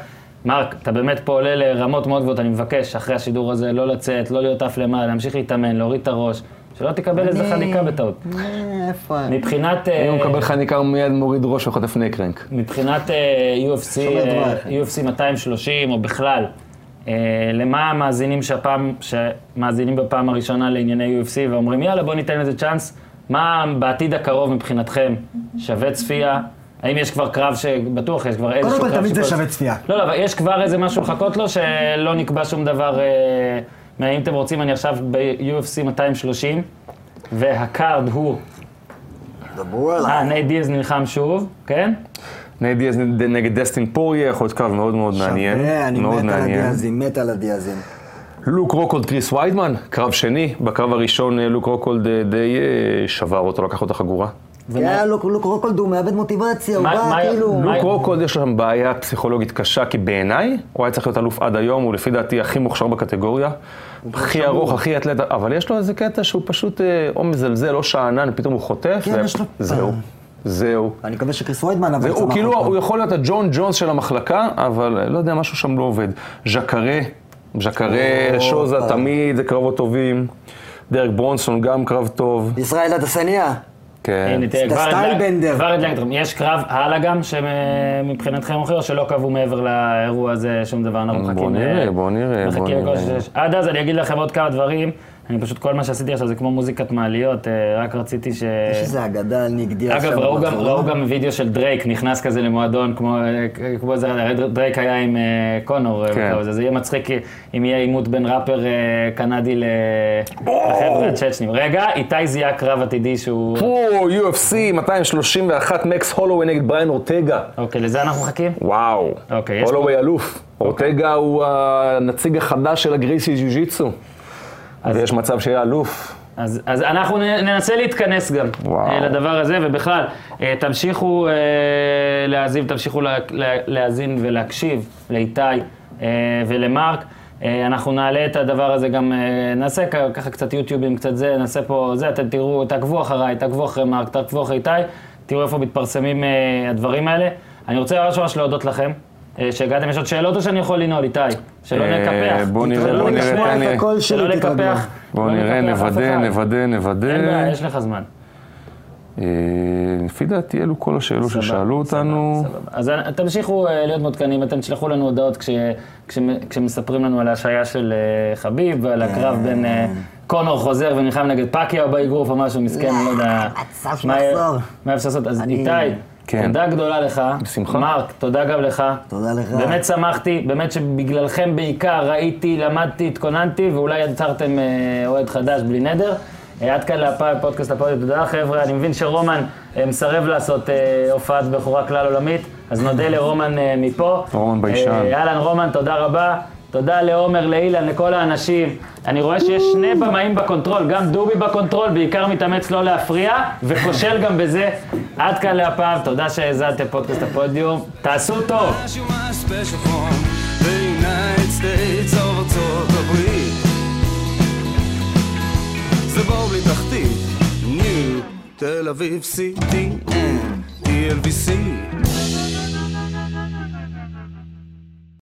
מרק, אתה באמת פה עולה לרמות מאוד גבוהות, אני מבקש אחרי השידור הזה לא לצאת, לא להיות עף למעלה, להמשיך להתאמן, להוריד את הראש, שלא תקבל איזה חניקה בטעות. אה, איפה... מבחינת... אה, אם הוא מקבל חניקה הוא מיד מוריד ראש וחוטף נקרנק. מבחינת אה, UFC. UFC 230, או בכלל, למה המאזינים שהפעם, שמאזינים בפעם הראשונה לענייני UFC ואומרים, יאללה, בוא ניתן לזה צ'אנס, מה בעתיד הקרוב מבחינתכם שווה צפייה? האם יש כבר קרב שבטוח יש כבר איזשהו קודם קרב כל, תמיד זה שווה צפייה. לא, לא, אבל יש כבר איזה משהו לחכות לו שלא נקבע שום דבר, אה, אם אתם רוצים, אני עכשיו ב-UFC 230, וה card הוא, דברו אה, עליי. נייט דיאז נלחם שוב, כן? נייט דיאז נגד דסטין פוירייה, יכול להיות קרב מאוד מאוד מעניין. שווה, אני מאוד מת על. הדיאזים, מת על הדיאזים. לוק רוקולד, קריס ויידמן, קרב שני. בקרב הראשון אה, לוק רוקולד אה, די אה, שבר אותו, לקח לו את החגורה. ומה- כן, לוק לוק רוקולד הוא מאבד מוטיבציה, הוא מה- בא מה- כאילו... מה- לוק רוקולד יש לו שם בעיה פסיכולוגית קשה, כי בעיניי הוא היה צריך להיות אלוף עד היום, הוא לפי דעתי הכי מוכשר בקטגוריה. הכי ארוך, הכי אתלט, אבל יש לו איזה קטע שהוא פשוט אה, או מזלזל או שאנן, פתאום הוא חוטף, כן, יש לו- זהו, זהו. אני מקווה שקריס וויידמן אבל הוא כאילו. הוא יכול להיות הג'ון ג'ונס של המחלקה, אבל אה, לא יודע, משהו שם לא עובד. ז'קרה, ז'קרה, או, שוזה. תמיד זה קרבות טובים. דרק ברונסון גם קרב טוב. ישראל הדסניה. כן. זה כבר סטייל הדלק- בנדר. כבר הדלקת אתכם. יש קרב הלאה גם, שמבחינתכם הולכים, או שלא קבעו מעבר לאירוע הזה שום דבר, אנחנו בוא מחכים... נראה, ל- בוא נראה, בוא מחכים לכל נראה. שיש. עד אז אני אגיד לכם עוד כמה דברים. אני פשוט, כל מה שעשיתי עכשיו זה כמו מוזיקת מעליות, אה, רק רציתי ש... יש איזה אגדה על ניק דיאס. אגב, ראו גם. ראו גם וידאו של דרייק, נכנס כזה למועדון, כמו, אה, כמו הרי דרייק היה עם אה, קונור, כן. הזה. זה יהיה מצחיק אם יהיה עימות בין ראפר קנדי ל- לחבר'ה הצ'צ'נים. רגע, איתי זיהה קרב עתידי שהוא... פה, UFC 231, מקס הולווי נגד בריין אורטגה. אוקיי, לזה אנחנו מחכים? וואו. אוקיי, יש הולווי אלוף. אורטגה הוא הנציג החדש של הגרייסי ג'ו-ג'יצו. ויש מצב שיהיה אלוף. אז, אז אנחנו ננסה להתכנס גם וואו. אה, לדבר הזה, ובכלל, אה, תמשיכו אה, להאזין, תמשיכו לה, לה, להאזין ולהקשיב לאיתי ולמרק. אנחנו נעלה את הדבר הזה גם, נעשה ככה קצת יוטיובים, קצת זה, נעשה פה זה, אתם תראו, תעקבו אחריי, תעקבו אחרי מרק, תעקבו אחרי איתי, תראו איפה מתפרסמים הדברים האלה. אני רוצה ממש ממש להודות לכם. אה, שהגעתם, יש עוד שאלות או שאני יכול לנעול, איתי? שלא אה, נקפח. בוא נראה, שלא בוא נראה. תן לי. שלא. נקפח. בואו לא נראה, נוודא. נוודא, נוודא. אין בעיה, יש לך זמן. אה, לפי דעתי אלו כל השאלות ששאלו אותנו. אז תמשיכו להיות מעודכנים, אתם תשלחו לנו הודעות כש, כש, כשמספרים לנו על ההשעיה של חביב, ועל הקרב בין אה, קונור חוזר ונלחם נגד פקיאו באגרוף או משהו מסכן, אני לא יודע מצב מה שיחזור. מה אפשר לעשות. אז איתי, כן. תודה גדולה לך. בשמחה. מרק, תודה גם לך. תודה לך. באמת שמחתי, באמת שבגללכם בעיקר ראיתי, למדתי, התכוננתי, ואולי יצרתם אה, אוהד חדש בלי נדר. אה, עד כאן להפעם פודקאסט הפודיום, תודה חבר'ה. אני מבין שרומן אה, מסרב לעשות הופעת בכורה כלל עולמית, אז נודה לרומן מפה. רומן ביישן. אהלן רומן, תודה רבה. תודה לעומר, לאילן, לכל האנשים. אני רואה שיש שני במאים ב control, גם דובי ב control, בעיקר מתאמץ לא להפריע, וכושל גם בזה. עד כאן להפעם, תודה שהאזנתם פודקאסט הפודיום. תעשו טוב. תל אביב CTN, TLVC